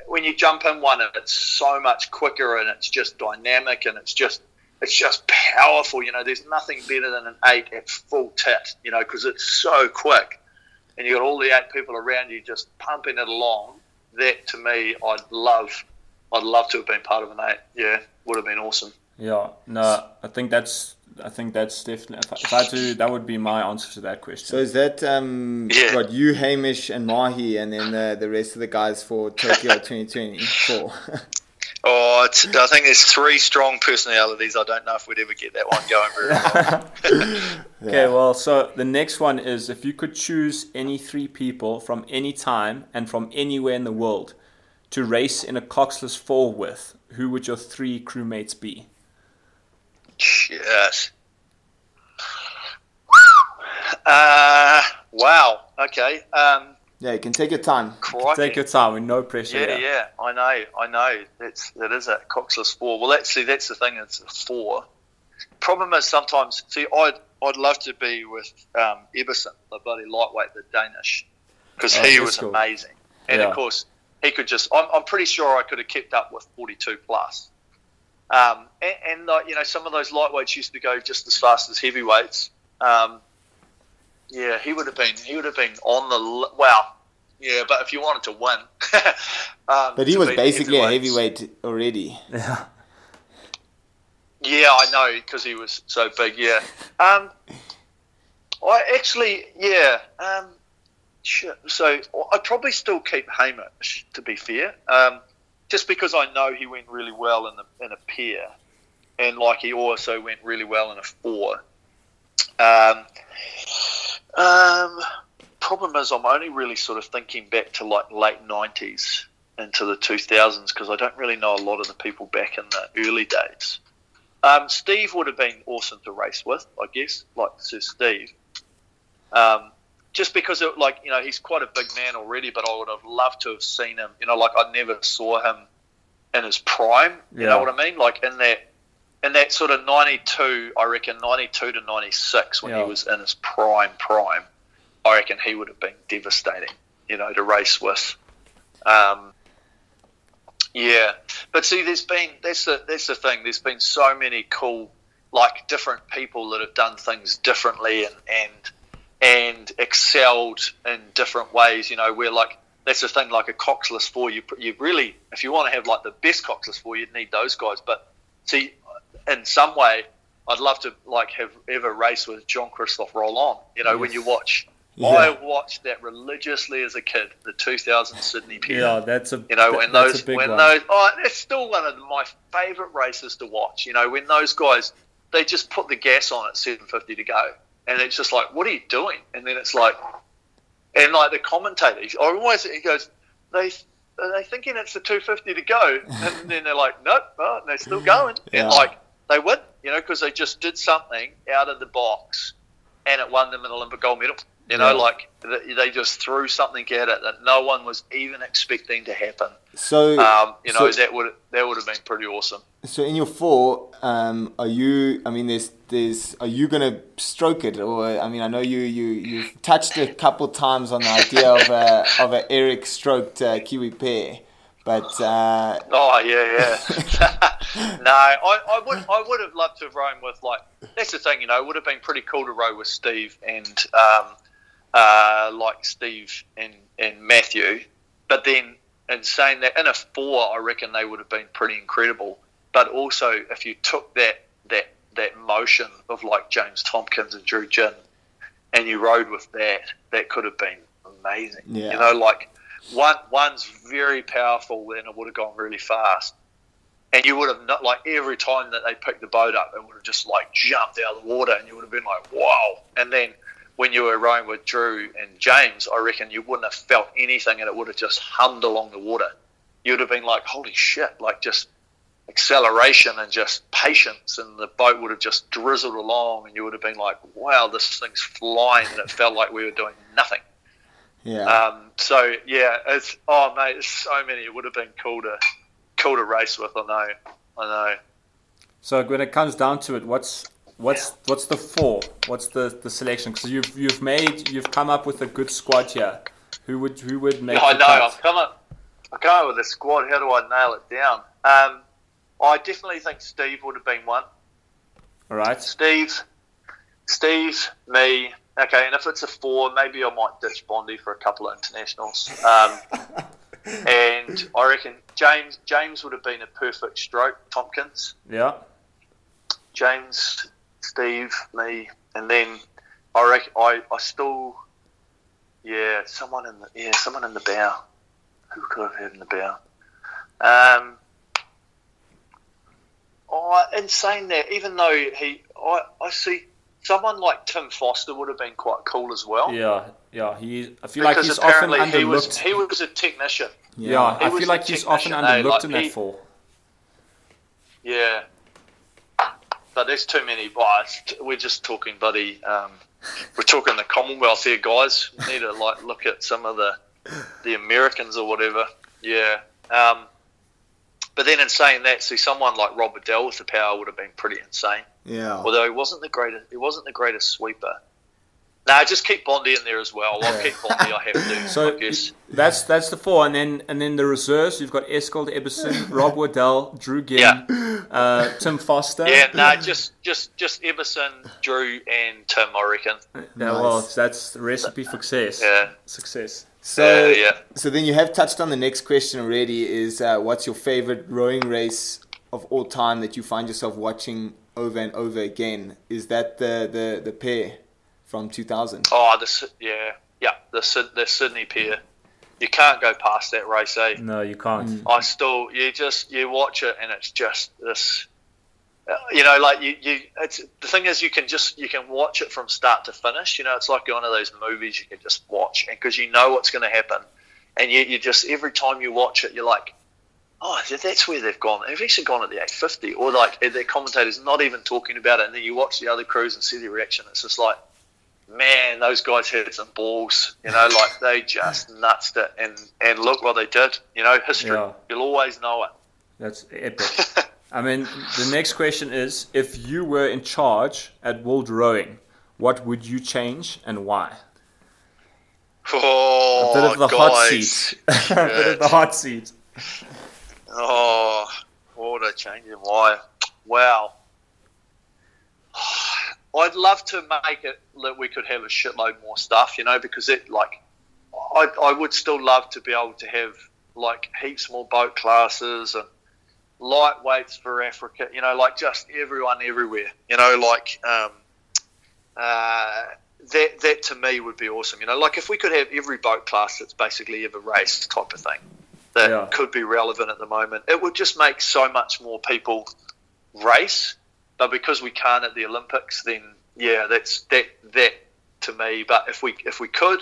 N: when you jump in one it's so much quicker and it's just dynamic and it's just it's just powerful. You know, there's nothing better than an eight at full tit. You know, because it's so quick and you got all the eight people around you just pumping it along. That to me, I'd love. I'd love to have been part of an eight. Yeah, would have been awesome.
J: Yeah, no, I think that's I think that's definitely if I, if I had to that would be my answer to that question.
I: So is that um,
N: Yeah.
I: what you, Hamish, and Mahé, and then the, the rest of the guys for Tokyo 2024?
N: Oh, it's, I think there's three strong personalities. I don't know if we'd ever get that one going very well.
J: Okay, well, so the next one is if you could choose any three people from any time and from anywhere in the world to race in a Coxless 4 with, who would your three crewmates be?
N: Yes. Uh, wow. Okay. Um,
I: yeah, you can take your time.
N: crikey.
J: Take your time with no pressure.
N: yeah,
J: here.
N: yeah, I know, I know. It's it is a coxless four. Well, actually, that's the thing. It's a four. Problem is sometimes. See, I'd I'd love to be with um, Ebbesen, the bloody lightweight, the Danish, because
J: Oh,
N: he was
J: cool.
N: amazing. And
J: Yeah.
N: of course, he could just. I'm, I'm pretty sure I could have kept up with 42 plus. Um, and, and like, you know, some of those lightweights used to go just as fast as heavyweights. Um, yeah, he would have been. He would have been on the. l- Wow. Yeah, but if you wanted to win, um,
I: But he was basically a heavyweight already.
J: Yeah.
N: Yeah, I know because he was so big. Yeah. Um, I actually, yeah. Um, shit. So I'd probably still keep Hamish to be fair, um, just because I know he went really well in the in a pair, and like he also went really well in a four. Um, um, problem is, I'm only really sort of thinking back to like late '90s into the 2000s because I don't really know a lot of the people back in the early days. Um, Steve would have been awesome to race with, I guess, like Sir Steve. Um, just because, it, like, you know, he's quite a big man already, but I would have loved to have seen him. You know, like I never saw him in his prime. You
J: Yeah.
N: know what I mean? Like in that, in that sort of '92, I reckon '92 to '96 when
J: Yeah.
N: he was in his prime, prime. I reckon he would have been devastating. You know, to race with. Um, yeah, but see, there's been that's the that's the thing. There's been so many cool, like different people that have done things differently and and and excelled in different ways. You know, where like that's the thing. Like a Coxless four, you you really, if you want to have like the best Coxless four, you'd need those guys. But see, in some way, I'd love to like have ever race with Jean Christophe Rolland. You know, when you watch. I watched that religiously as a kid, the 2000 Sydney pair.
J: Yeah, that's a
N: You know, when
J: that's
N: those when
J: one.
N: those oh, it's still one of my favourite races to watch. You know, when those guys they just put the gas on at 750 to go, and it's just like, what are you doing? And then it's like, and like the commentator, I always he goes, they are they thinking it's the 250 to go, and then they're like, nope, oh, and they're still going,
I: Yeah.
N: and like they win, you know, because they just did something out of the box, and it won them an Olympic gold medal. You know,
I: Yeah.
N: like they just threw something at it that no one was even expecting to happen.
I: So,
N: Um, you know,
I: so,
N: that would that would have been pretty awesome.
I: so in your four, um, are you? I mean, there's, there's. Are you gonna stroke it, or I mean, I know you, you, you've touched a couple times on the idea of a, of a Eric stroked uh, Kiwi pair, but uh,
N: Oh yeah, yeah. no, I, I would I would have loved to have rowed with like that's the thing, you know, it would have been pretty cool to row with Steve and um, uh, like Steve and, and Matthew. But then in saying that in a four I reckon they would have been pretty incredible. But also if you took that that that motion of like James Tompkins and Drew Ginn and you rowed with that, that could have been amazing.
I: Yeah.
N: You know, like one one's very powerful and it would have gone really fast. And you would have not like every time that they picked the boat up, it would have just like jumped out of the water, and you would have been like, "Wow!" And then when you were rowing with Drew and James, I reckon you wouldn't have felt anything, and it would have just hummed along the water. You would have been like, "Holy shit!" Like just acceleration and just patience, and the boat would have just drizzled along, and you would have been like, "Wow, this thing's flying," and it felt like we were doing nothing.
I: Yeah.
N: Um, so yeah, it's oh mate, there's so many. It would have been cool to cool to race with. I know, I know.
J: So when it comes down to it, what's what's what's the four? What's the, the selection? Because you've you've made you've come up with a good squad here. Who would who would make?
N: Yeah, I know.
J: cut?
N: I've come up. I come up with a squad. How do I nail it down? Um, I definitely think Steve would have been one.
J: All right.
N: Steve, Steve, me. Okay, and if it's a four, maybe I might ditch Bondi for a couple of internationals. Um, and I reckon James James would have been a perfect stroke. Tompkins,
J: Yeah.
N: James, Steve, me, and then I reckon I, I still yeah someone in the yeah someone in the bow. Who could have had in the bow? Um, oh, in saying that, even though he, I, I see someone like Tim Foster would have been quite cool as well.
J: Yeah. Yeah. He. I feel like he's often
N: apparently he was he was a technician.
J: Yeah.
N: He
J: I feel like he's often
N: technician, eh?
J: underlooked
N: Like,
J: in that
N: he-
J: four.
N: Yeah. But there's too many. Well, we're just talking, buddy. Um, we're talking the Commonwealth here, guys. We need to like look at some of the the Americans or whatever. Yeah. Um, but then in saying that, see someone like Rob Waddell with the power would have been pretty insane.
I: Yeah.
N: Although he wasn't the greatest, he wasn't the greatest sweeper. No, just keep Bondi in there as well. I'll keep Bondi. I have to.
J: So
N: I guess.
J: that's that's the four, and then and then the reserves. You've got Eskild Ebbesen, Rob Waddell, Drew Ginn, uh, Tim Foster.
N: Yeah, no, just just just Ebbesen, Drew, and Tim. I reckon.
J: Yeah, well, that's the recipe for success.
N: Yeah.
J: Success.
I: So,
N: Yeah, yeah.
I: so then you have touched on the next question already. Is uh, what's your favorite rowing race of all time that you find yourself watching over and over again? Is that the the the pair from 2000?
N: Oh, the yeah, yeah, the Syd- the Sydney pair. You can't go past that race, eh?
J: No, you can't.
N: I still, you just you watch it and it's just this. uh, You know, like you, you. It's the thing is, you can just you can watch it from start to finish. You know, it's like one of those movies you can just watch, and because you know what's going to happen, and you, you just every time you watch it, you're like, oh, that's where they've gone. They've actually gone at the 850, or like their commentators not even talking about it, and then you watch the other crews and see the reaction. It's just like, man, those guys had some balls. You know, like they just nutsed it, and and look what they did. You know, history.
J: Yeah.
N: You'll always know it.
J: That's epic. I mean, the next question is: If you were in charge at World Rowing, what would you change and why?
N: Oh,
J: a bit of the hot seat. a bit of the hot seat.
N: Oh, what a change in why. Wow. I'd love to make it that we could have a shitload more stuff, you know, because it like I, I would still love to be able to have like heaps more boat classes and lightweights for Africa, you know, like just everyone everywhere, you know, like um, uh, that that to me would be awesome, you know, like if we could have every boat class that's basically ever raced type of thing that
J: Yeah.
N: could be relevant at the moment, it would just make so much more people race. But because we can't at the Olympics, then yeah, that's that that to me. But if we if we could,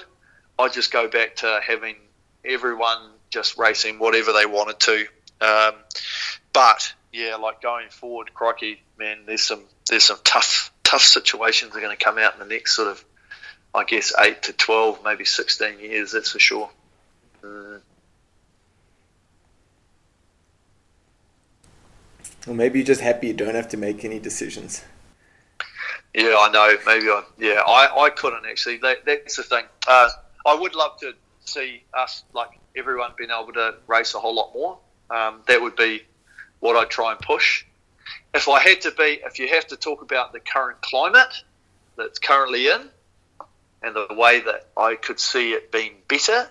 N: I'd just go back to having everyone just racing whatever they wanted to. Um, but yeah, like going forward, crikey, man, there's some there's some tough tough situations that are going to come out in the next sort of, I guess, eight to twelve, maybe sixteen years. That's for sure. Mm.
I: Or maybe you're just happy you don't have to make any decisions.
N: Yeah, I know. Maybe I. Yeah, I, I couldn't actually. That, that's the thing. Uh, I would love to see us like everyone being able to race a whole lot more. Um, that would be what I'd try and push. If I had to be, if you have to talk about the current climate that's currently in, and the way that I could see it being better,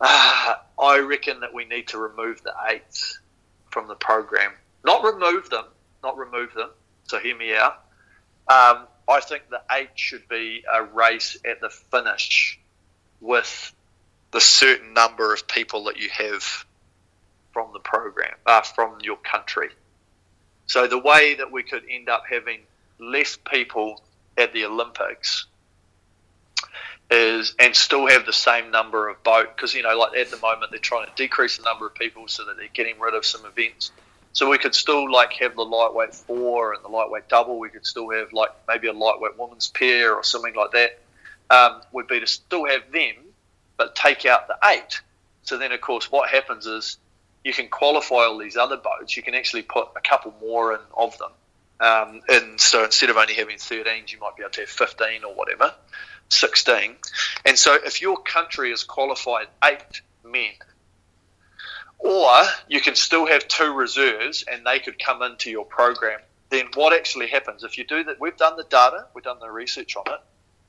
N: uh, I reckon that we need to remove the eights from the program. Not remove them, not remove them. So hear me out. Um, I think the eight should be a race at the finish with the certain number of people that you have from the program, uh, from your country. So the way that we could end up having less people at the Olympics is and still have the same number of boat because you know like at the moment they're trying to decrease the number of people so that they're getting rid of some events so we could still like have the lightweight four and the lightweight double. We could still have like maybe a lightweight women's pair or something like that. Um, would be to still have them but take out the eight. So then of course what happens is you can qualify all these other boats. You can actually put a couple more in of them. Um, and so instead of only having 13s you might be able to have 15 or whatever 16. And so if your country has qualified eight men, or you can still have two reserves and they could come into your program, then what actually happens if you do that? We've done the data, we've done the research on it.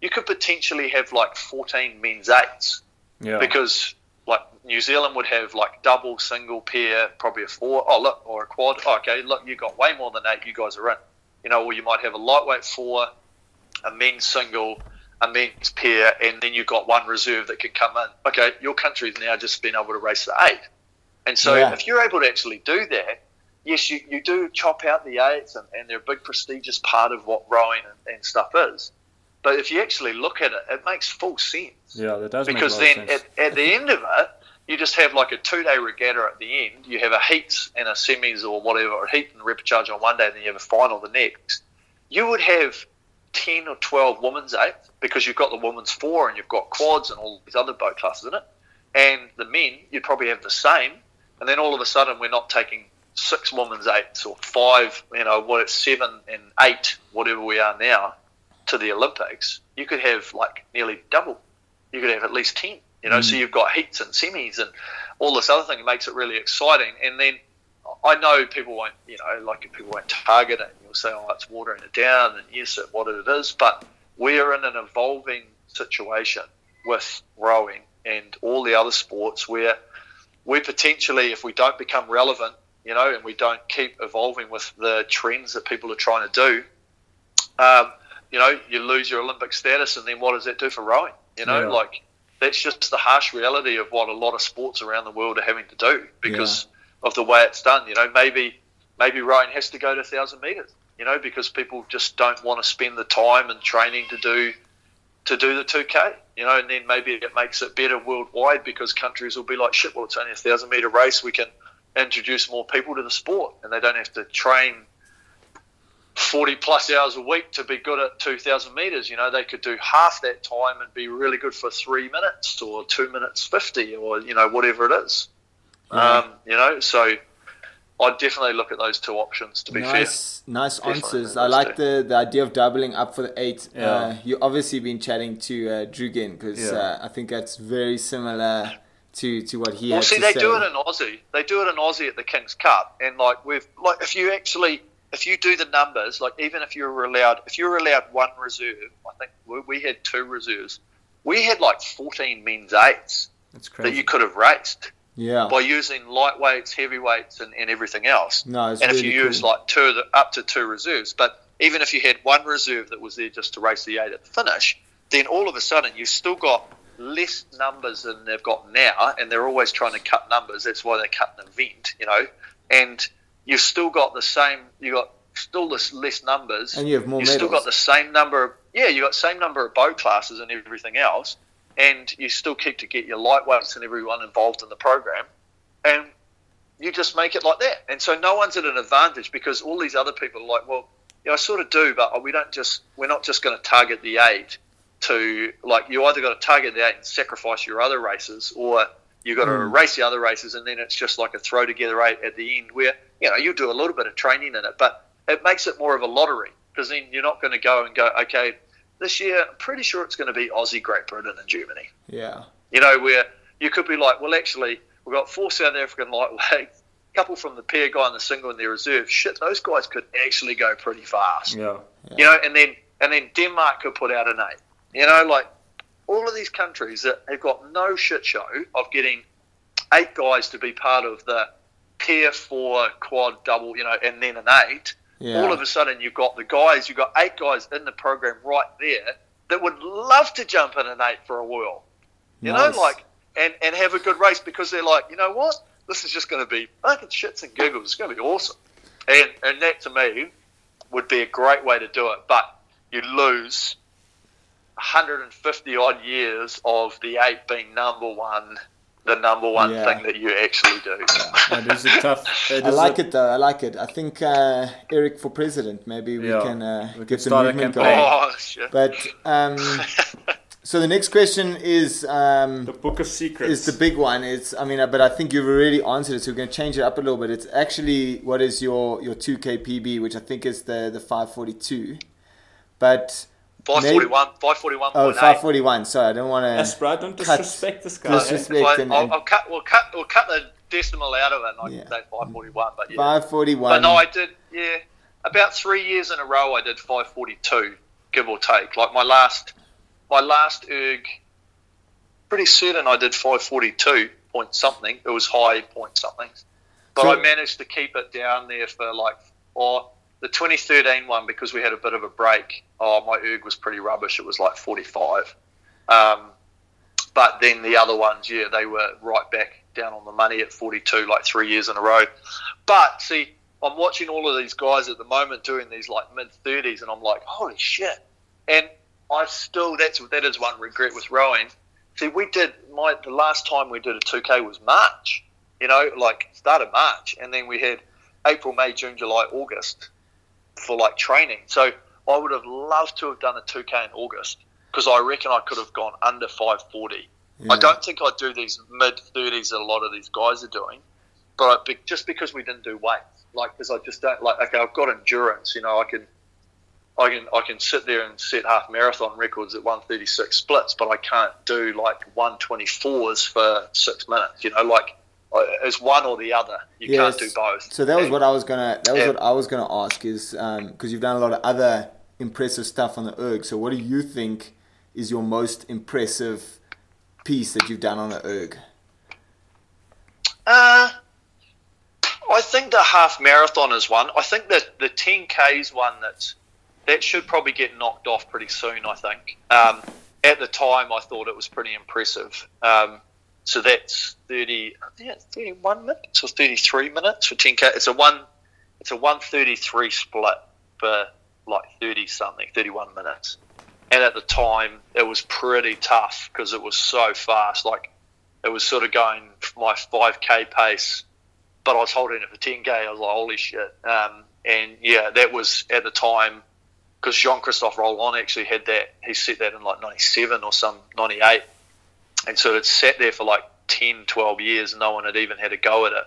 N: You could potentially have like 14 men's eights.
J: Yeah.
N: Because like New Zealand would have like double, single, pair, probably a four. Oh, look, or a quad. Oh, okay, look, you got way more than eight. You guys are in. You know, or you might have a lightweight four, a men's single, a men's pair, and then you've got one reserve that can come in. Okay, your country's now just been able to race the eight. And so
I: Yeah.
N: if you're able to actually do that, yes, you, you do chop out the eights, and, and they're a big prestigious part of what rowing and, and stuff is. But if you actually look at it, it makes full sense.
J: Yeah, that does
N: because
J: a
N: then at, at the end of it, you just have like a two day regatta at the end. You have a heats and a semis or whatever, or heat and repechage on one day, and then you have a final the next. You would have 10 or 12 women's eight because you've got the women's four and you've got quads and all these other boat classes in it. And the men, you'd probably have the same. And then all of a sudden, we're not taking six women's eights or five, you know, what it's seven and eight, whatever we are now, to the Olympics. You could have like nearly double. You could have at least 10, you know, so mm. you've got heats and semis and all this other thing makes it really exciting. And then I know people won't, you know, like people won't target it. And you'll say, oh, it's watering it down, and yes, it what it is. But we're in an evolving situation with rowing and all the other sports where we potentially, if we don't become relevant, you know, and we don't keep evolving with the trends that people are trying to do, um, you know, you lose your Olympic status, and then what does that do for rowing? You know,
J: Yeah.
N: like that's just the harsh reality of what a lot of sports around the world are having to do because of the way it's done. You know, maybe maybe rowing has to go to thousand meters. You know, because people just don't want to spend the time and training to do to do the 2K. You know, and then maybe it makes it better worldwide because countries will be like, shit, well, it's only a thousand meter race. We can introduce more people to the sport, and they don't have to train 40 plus hours a week to be good at 2,000 meters. You know, they could do half that time and be really good for three minutes or two minutes 50 or, you know, whatever it is. Um, you know, so I'd definitely look at those two options to be
I: nice, nice
N: Definitely
I: answers. I like
N: two.
I: the, the idea of doubling up for the eight.
J: Yeah.
I: Uh, you obviously been chatting to uh, Drew Ginn because
J: Yeah.
I: uh, I think that's very similar to, to what he
N: well,
I: had
N: see,
I: to
N: they
I: say.
N: do it in Aussie. They do it in Aussie at the King's Cup, and like we've like if you actually if you do the numbers, like even if you were allowed if you were allowed one reserve, I think we, we had two reserves. We had like fourteen men's eights
J: That's
N: that you could have raced
I: yeah.
N: by using lightweights, heavyweights, and, and everything else.
I: No, it's
N: and if
I: really
N: you use like two of the, up to two reserves, but even if you had one reserve that was there just to race the eight at the finish, then all of a sudden you've still got less numbers than they've got now, and they're always trying to cut numbers. That's why they cut an event, you know. And you've still got the same. You got still this less numbers,
I: And you have more
N: You've still got the same number. Of, yeah, you got same number of boat classes and everything else, and you still keep to get your lightweights and everyone involved in the program, and you just make it like that. And so no one's at an advantage because all these other people are like, well, yeah, I sort of do, but we don't just we're not just going to target the eight to like you either got to target the eight and sacrifice your other races, or you got to
I: Mm.
N: race the other races, and then it's just like a throw together eight at the end where you know you do a little bit of training in it, but it makes it more of a lottery because then you're not going to go and go, okay, this year I'm pretty sure it's going to be Aussie, Great Britain, and Germany.
I: Yeah.
N: You know, where you could be like, well, actually, we've got four South African lightweights, a couple from the pair guy and the single in their reserve. Shit, those guys could actually go pretty fast.
J: Yeah.
N: You know, and then and then Denmark could put out an eight. You know, like all of these countries that have got no shit show of getting eight guys to be part of the pair four quad double, you know, and then an eight.
I: Yeah.
N: All of a sudden, you've got the guys, you've got eight guys in the program right there that would love to jump in an eight for a whirl. You
I: Nice.
N: know, like and, and have a good race because they're like, you know what, this is just going to be fucking shits and giggles. It's going to be awesome, and and that to me would be a great way to do it. But you lose 150 odd years of the eight being number one, the number one
I: Yeah.
N: thing that you actually do.
J: That is a tough. It
I: I like
J: a-
I: it though. I like it. I think uh, Eric for president. Maybe we
J: Yeah,
I: can uh,
J: we can
I: get the
J: start a
I: movement going.
N: Oh, shit.
I: But um, so the next question is um,
J: The Book of Secrets.
I: is the big one. It's I mean, uh, but I think you've already answered it. So we're going to change it up a little bit. It's actually what is your your two K PB, which I think is the the five forty two, but. Maybe-
N: 541, 541.
I: Oh, 541. Sorry, I don't want to.
J: That's right. Don't disrespect this guy.
I: Disrespect
N: I'll,
I: and,
N: I'll, I'll cut. We'll cut. We'll cut the decimal out of it. I
I: Yeah.
N: say 541, but yeah.
I: 541.
N: But no, I did. Yeah, about three years in a row, I did 542, give or take. Like my last, my last erg, pretty certain I did 542 point something. It was high point something, but
I: So-
N: I managed to keep it down there for like, or the 2013 one because we had a bit of a break. Oh, my erg was pretty rubbish. It was like 45. Um, but then the other ones, yeah, they were right back down on the money at 42, like three years in a row. But see, I'm watching all of these guys at the moment doing these like mid 30s, and I'm like, holy shit! And I still that's that is one regret with rowing. See, we did my the last time we did a 2K was March, you know, like start of March, and then we had April, May, June, July, August for like training. So I would have loved to have done a 2K in August because I reckon I could have gone under 540. I don't think I'd do these mid 30s that a lot of these guys are doing, but I, just because we didn't do weights, like because I just don't like. Okay, I've got endurance. You know, I can, I can, I can sit there and set half marathon records at 136 splits, but I can't do like 124s for six minutes. You know, like it's one or the other. You can't do both.
I: So that was what I was gonna. That was
N: Yeah.
I: what I was gonna ask is because you've done a lot of other impressive stuff on the erg. So what do you think is your most impressive piece that you've done on the erg?
N: Uh, I think the half marathon is one. I think that the 10K is one that's that should probably get knocked off pretty soon. I think. Um, at the time, I thought it was pretty impressive. Um, so that's 30, I think it's 31 minutes or 33 minutes for 10K. It's a one, it's a 133 split for like 30 something, 31 minutes. And at the time, it was pretty tough because it was so fast. Like it was sort of going my 5k pace, but I was holding it for 10k. I was like, holy shit. Um, and yeah, that was at the time because Jean Christophe Rolland actually had that. He set that in like 97 or some 98. And so it sat there for like 10, 12 years. And no one had even had a go at it.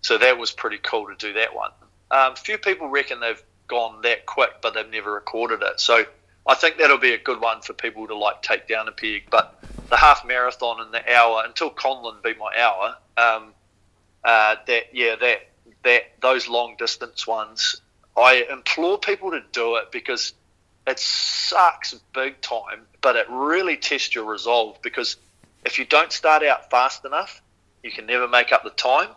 N: So that was pretty cool to do that one. Um, few people reckon they've gone that quick, but they've never recorded it. So I think that'll be a good one for people to like take down a peg. But the half marathon and the hour until Conlon beat my hour, um, uh, that yeah, that that those long distance ones, I implore people to do it because it sucks big time, but it really tests your resolve because if you don't start out fast enough, you can never make up the time.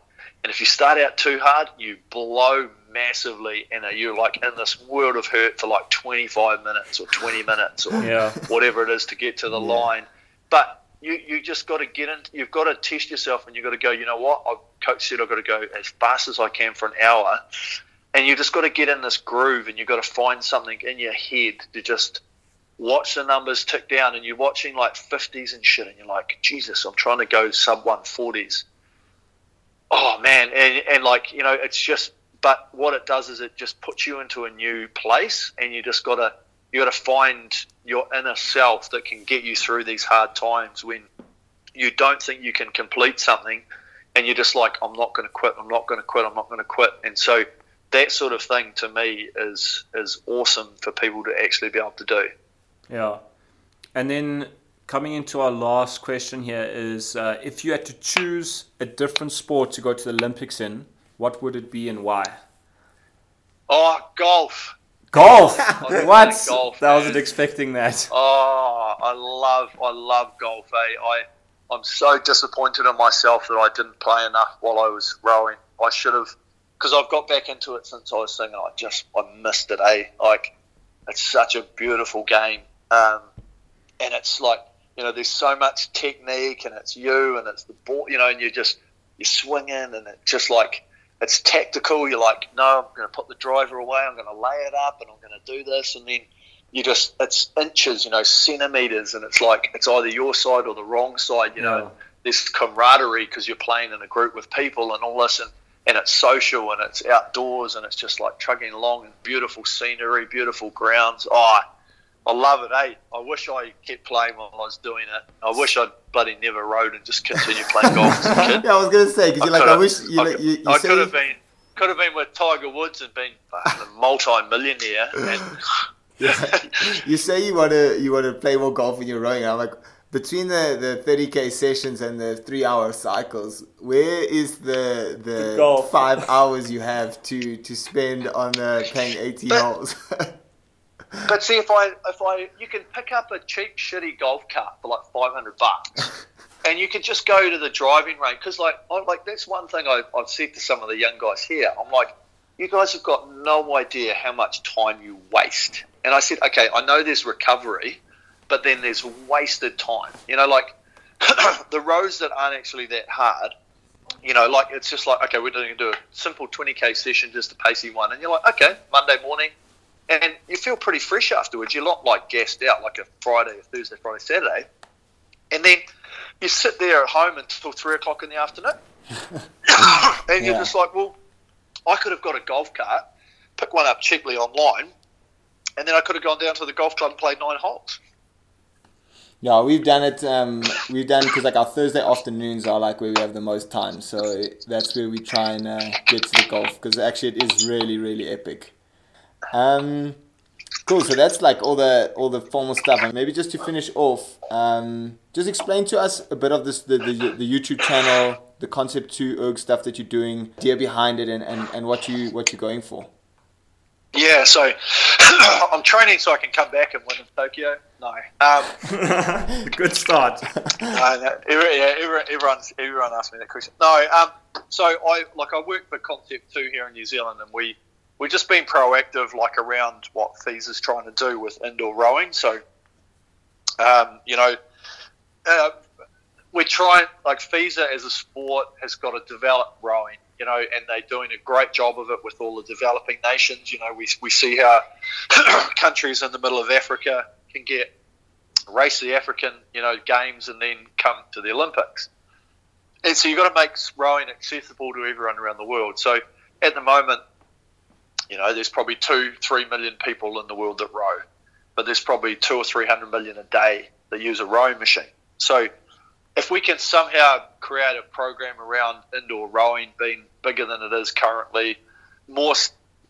N: And if you start out too hard, you blow massively and you're like in this world of hurt for like 25 minutes or 20 minutes or
J: Yeah.
N: whatever it is to get to the line. But you, you just got to get in, you've got to test yourself and you've got to go, you know what? I, coach said I've got to go as fast as I can for an hour. And you just got to get in this groove and you've got to find something in your head to just watch the numbers tick down and you're watching like 50s and shit and you're like, Jesus, I'm trying to go sub 140s. Oh man, and, and like, you know, it's just, but what it does is it just puts you into a new place and you just got to, you got to find your inner self that can get you through these hard times when you don't think you can complete something and you're just like, I'm not going to quit, I'm not going to quit, I'm not going to quit. And so that sort of thing to me is is awesome for people to actually be able to do.
J: Yeah. And then coming into our last question here is uh, if you had to choose a different sport to go to the Olympics in, what would it be and why?
N: Oh, golf.
J: Golf! What?
N: golf,
J: I wasn't expecting that.
N: Oh, I love I love golf. Eh? I I'm so disappointed in myself that I didn't play enough while I was rowing. I should have because I've got back into it since I was singing. I just I missed it. Eh? Like it's such a beautiful game, um, and it's like you know, there's so much technique, and it's you, and it's the ball, you know, and you're just you're swinging, and it's just like it's tactical. You're like, no, I'm going to put the driver away. I'm going to lay it up, and I'm going to do this, and then you just it's inches, you know, centimeters, and it's like it's either your side or the wrong side. You know, this camaraderie because you're playing in a group with people and all this, and and it's social and it's outdoors and it's just like trucking along and beautiful scenery, beautiful grounds. Oh, I love it, eh? I wish I kept playing while I was doing it. I wish I'd bloody never rowed and just continued playing golf as a kid.
I: yeah, I was gonna say because you're like, I wish you.
N: I,
I: you, you
N: I could have been could have been with Tiger Woods and been a multi-millionaire. And
I: you say you want to you want to play more golf when you're rowing. I'm like between the the 30k sessions and the three hour cycles, where is the the,
N: golf.
I: five hours you have to to spend on uh, playing 18 holes?
N: But see, if I if I you can pick up a cheap shitty golf cart for like five hundred bucks, and you can just go to the driving range because like I like that's one thing I, I've said to some of the young guys here. I'm like, you guys have got no idea how much time you waste. And I said, okay, I know there's recovery, but then there's wasted time. You know, like the rows that aren't actually that hard. You know, like it's just like okay, we're going to do a simple 20k session, just a pacey one, and you're like, okay, Monday morning, and you feel pretty fresh afterwards. You're not like gassed out like a Friday, a Thursday, Friday, Saturday, and then you sit there at home until three o'clock in the afternoon, and you're just like, well, I could have got a golf cart, pick one up cheaply online, and then I could have gone down to the golf club and played nine holes.
I: Yeah, we've done it. Um, we've done because like our Thursday afternoons are like where we have the most time, so that's where we try and uh, get to the golf because actually it is really really epic. Um, cool. So that's like all the all the formal stuff, and maybe just to finish off, um, just explain to us a bit of this the the, the YouTube channel, the concept two erg stuff that you're doing, idea behind it, and, and, and what you what you're going for.
N: Yeah, so I'm training so I can come back and win in Tokyo. No, um,
J: Good start.
N: no, no, every, yeah, everyone, everyone's, everyone asks me that question. No, um, so I like I work for Concept Two here in New Zealand, and we we've just been proactive, like around what FISA's trying to do with indoor rowing. So, um, you know, uh, we're trying like FISA as a sport has got to develop rowing. You know, and they're doing a great job of it with all the developing nations. You know, we, we see how countries in the middle of Africa can get race the African, you know, games and then come to the Olympics. And so you've got to make rowing accessible to everyone around the world. So at the moment, you know, there's probably two, three million people in the world that row, but there's probably two or three hundred million a day that use a rowing machine. So if we can somehow create a program around indoor rowing being bigger than it is currently, more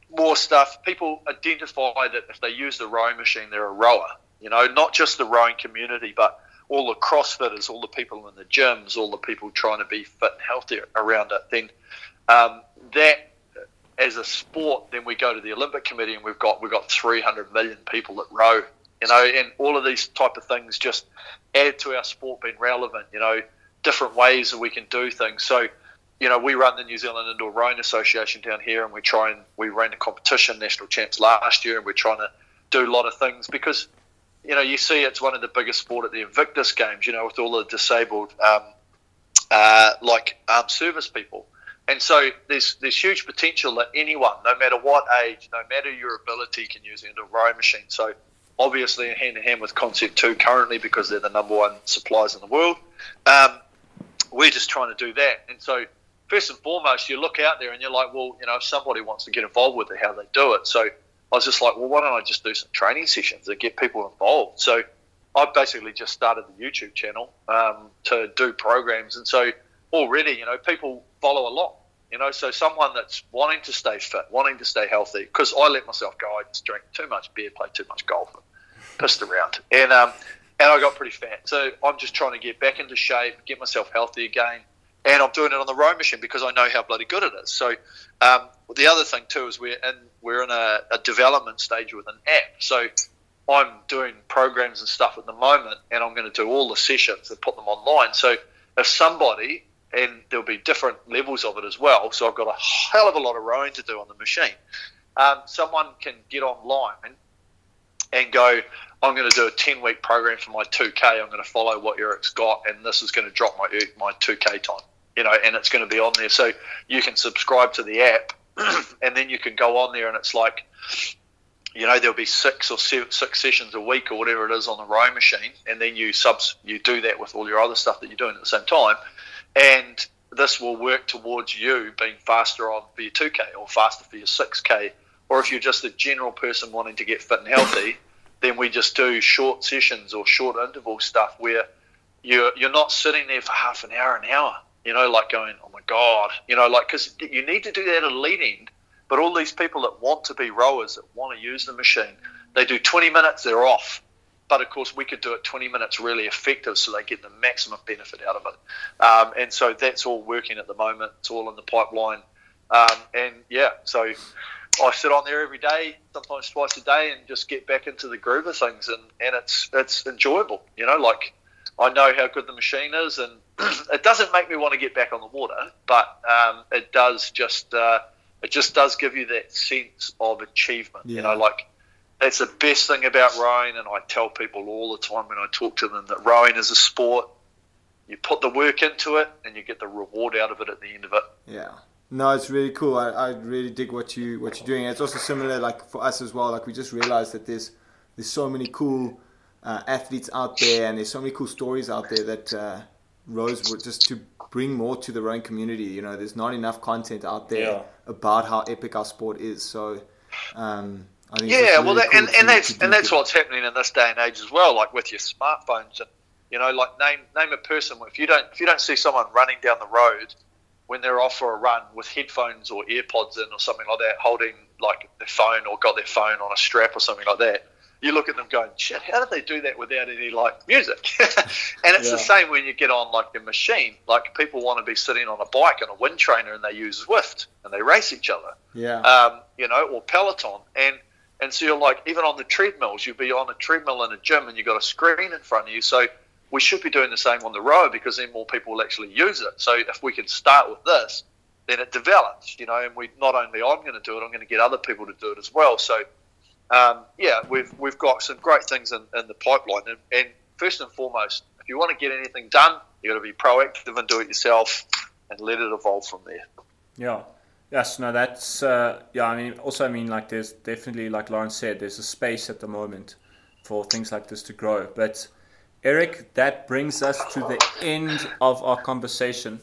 N: more stuff, people identify that if they use the rowing machine, they're a rower. You know, not just the rowing community, but all the CrossFitters, all the people in the gyms, all the people trying to be fit and healthy around it. Then um, that as a sport, then we go to the Olympic Committee and we've got we've got 300 million people that row. You know, and all of these type of things just add to our sport being relevant. You know, different ways that we can do things. So, you know, we run the New Zealand Indoor Rowing Association down here, and we try and we ran a competition, national champs last year, and we're trying to do a lot of things because, you know, you see it's one of the biggest sport at the Invictus Games. You know, with all the disabled, um, uh, like armed service people. And so there's there's huge potential that anyone, no matter what age, no matter your ability, can use an indoor rowing machine. So obviously hand in hand with Concept Two currently because they're the number one suppliers in the world. Um, we're just trying to do that. And so first and foremost, you look out there and you're like, well, you know, if somebody wants to get involved with it, how they do it. So I was just like, well, why don't I just do some training sessions that get people involved? So I basically just started the YouTube channel um, to do programs, and so already, you know, people follow along. You know, so someone that's wanting to stay fit, wanting to stay healthy, because I let myself go. I just drank too much beer, played too much golf, and pissed around, and um, and I got pretty fat. So I'm just trying to get back into shape, get myself healthy again, and I'm doing it on the row machine because I know how bloody good it is. So um, the other thing too is we're in we're in a, a development stage with an app. So I'm doing programs and stuff at the moment, and I'm going to do all the sessions and put them online. So if somebody, and there'll be different levels of it as well, so I've got a hell of a lot of rowing to do on the machine. Um, someone can get online and go, I'm going to do a 10 week program for my 2K. I'm going to follow what Eric's got, and this is going to drop my my 2K time. You know, and it's going to be on there. So you can subscribe to the app, and then you can go on there, and it's like, you know, there'll be six or seven, six sessions a week or whatever it is on the rowing machine, and then you subs you do that with all your other stuff that you're doing at the same time, and this will work towards you being faster on for your 2K or faster for your 6K, or if you're just a general person wanting to get fit and healthy then we just do short sessions or short interval stuff where you're you're not sitting there for half an hour, an hour. You know, like going, oh my god, you know, like because you need to do that at a lead end. But all these people that want to be rowers that want to use the machine, they do 20 minutes, they're off. But of course, we could do it 20 minutes really effective, so they get the maximum benefit out of it. Um, and so that's all working at the moment. It's all in the pipeline. Um, and yeah, so I sit on there every day, sometimes twice a day, and just get back into the groove of things, and, and it's it's enjoyable. You know, like I know how good the machine is, and it doesn't make me want to get back on the water, but um, it does just uh, it just does give you that sense of achievement. Yeah. You know, like that's the best thing about rowing, and I tell people all the time when I talk to them that rowing is a sport. You put the work into it, and you get the reward out of it at the end of it.
I: Yeah. No, it's really cool. I, I really dig what you what you're doing. it's also similar, like for us as well. Like we just realized that there's there's so many cool uh, athletes out there, and there's so many cool stories out there that uh, Row Show just to bring more to the rowing community. You know, there's not enough content out there yeah. about how epic our sport is. So. Um,
N: Yeah, really well, that, cool and, and that's and that's what's happening in this day and age as well. Like with your smartphones, and you know, like name name a person. If you don't if you don't see someone running down the road when they're off for a run with headphones or earpods in or something like that, holding like their phone or got their phone on a strap or something like that, you look at them going, shit, how did they do that without any like music? and it's yeah. the same when you get on like a machine. Like people want to be sitting on a bike and a wind trainer and they use Zwift and they race each other.
I: Yeah.
N: Um, you know, or Peloton. And and so you're like, even on the treadmills, you'll be on a treadmill in a gym and you've got a screen in front of you. So we should be doing the same on the road because then more people will actually use it. So if we can start with this, then it develops, you know, and we not only I'm going to do it, I'm going to get other people to do it as well. So um, yeah, we've we've got some great things in, in the pipeline, and, and, first and foremost, if you want to get anything done, you've got to be proactive and do it yourself, and let it evolve from there.
J: Yeah. Yes, no, that's uh, yeah. I mean, also, I mean, like, there's definitely, like Lawrence said, there's a space at the moment for things like this to grow, but Eric, that brings us to the end of our conversation.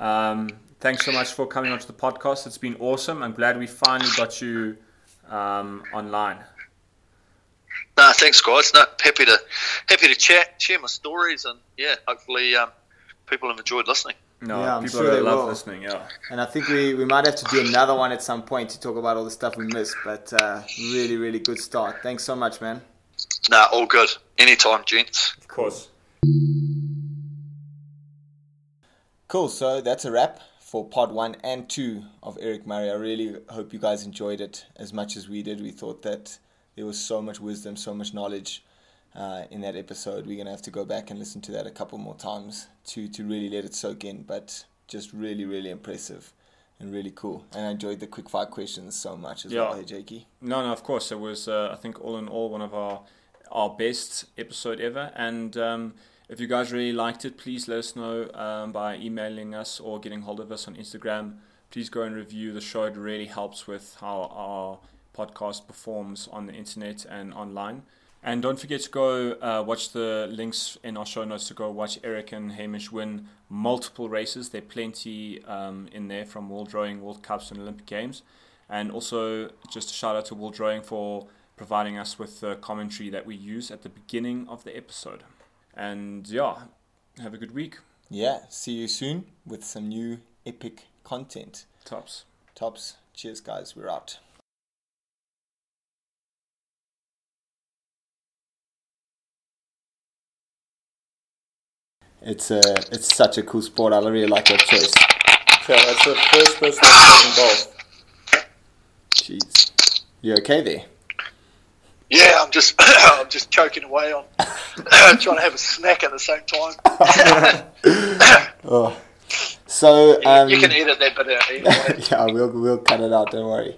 J: Um, thanks so much for coming onto the podcast. It's been awesome. I'm glad we finally got you um, online.
N: No, thanks, guys. No, happy to happy to chat, share my stories, and yeah, hopefully um, people have enjoyed listening.
J: No, yeah, I'm people sure they love will. listening. Yeah,
I: and I think we, we might have to do another one at some point to talk about all the stuff we missed. But uh, really, really good start. Thanks so much, man.
N: Nah, all good. Anytime, gents.
J: Of course.
I: Cool. So that's a wrap for pod one and two of Eric Murray. I really hope you guys enjoyed it as much as we did. We thought that there was so much wisdom, so much knowledge uh, in that episode. We're gonna have to go back and listen to that a couple more times to to really let it soak in. But just really, really impressive and really cool. And I enjoyed the quick fire questions so much as yeah. well. Hey, Jakey.
J: No, no, of course. It was, uh, I think, all in all, one of our our best episode ever. And um, if you guys really liked it, please let us know um, by emailing us or getting hold of us on Instagram. Please go and review the show. It really helps with how our podcast performs on the internet and online. And don't forget to go uh, watch the links in our show notes to go watch Eric and Hamish win multiple races. There are plenty um, in there from World Rowing, World Cups, and Olympic Games. And also, just a shout out to World Rowing for providing us with the commentary that we use at the beginning of the episode. And yeah, have a good week.
I: Yeah, see you soon with some new epic content.
J: Tops.
I: Tops. Cheers, guys. We're out. It's a, it's such a cool sport. I really like that choice.
J: Yeah, that's the first person that's golf.
I: Jeez, you okay there?
N: Yeah, I'm just I'm just choking away on trying to have a snack at the same
I: time. oh. So um,
N: you, can edit that bit out.
I: yeah, we'll we'll cut it out. Don't worry.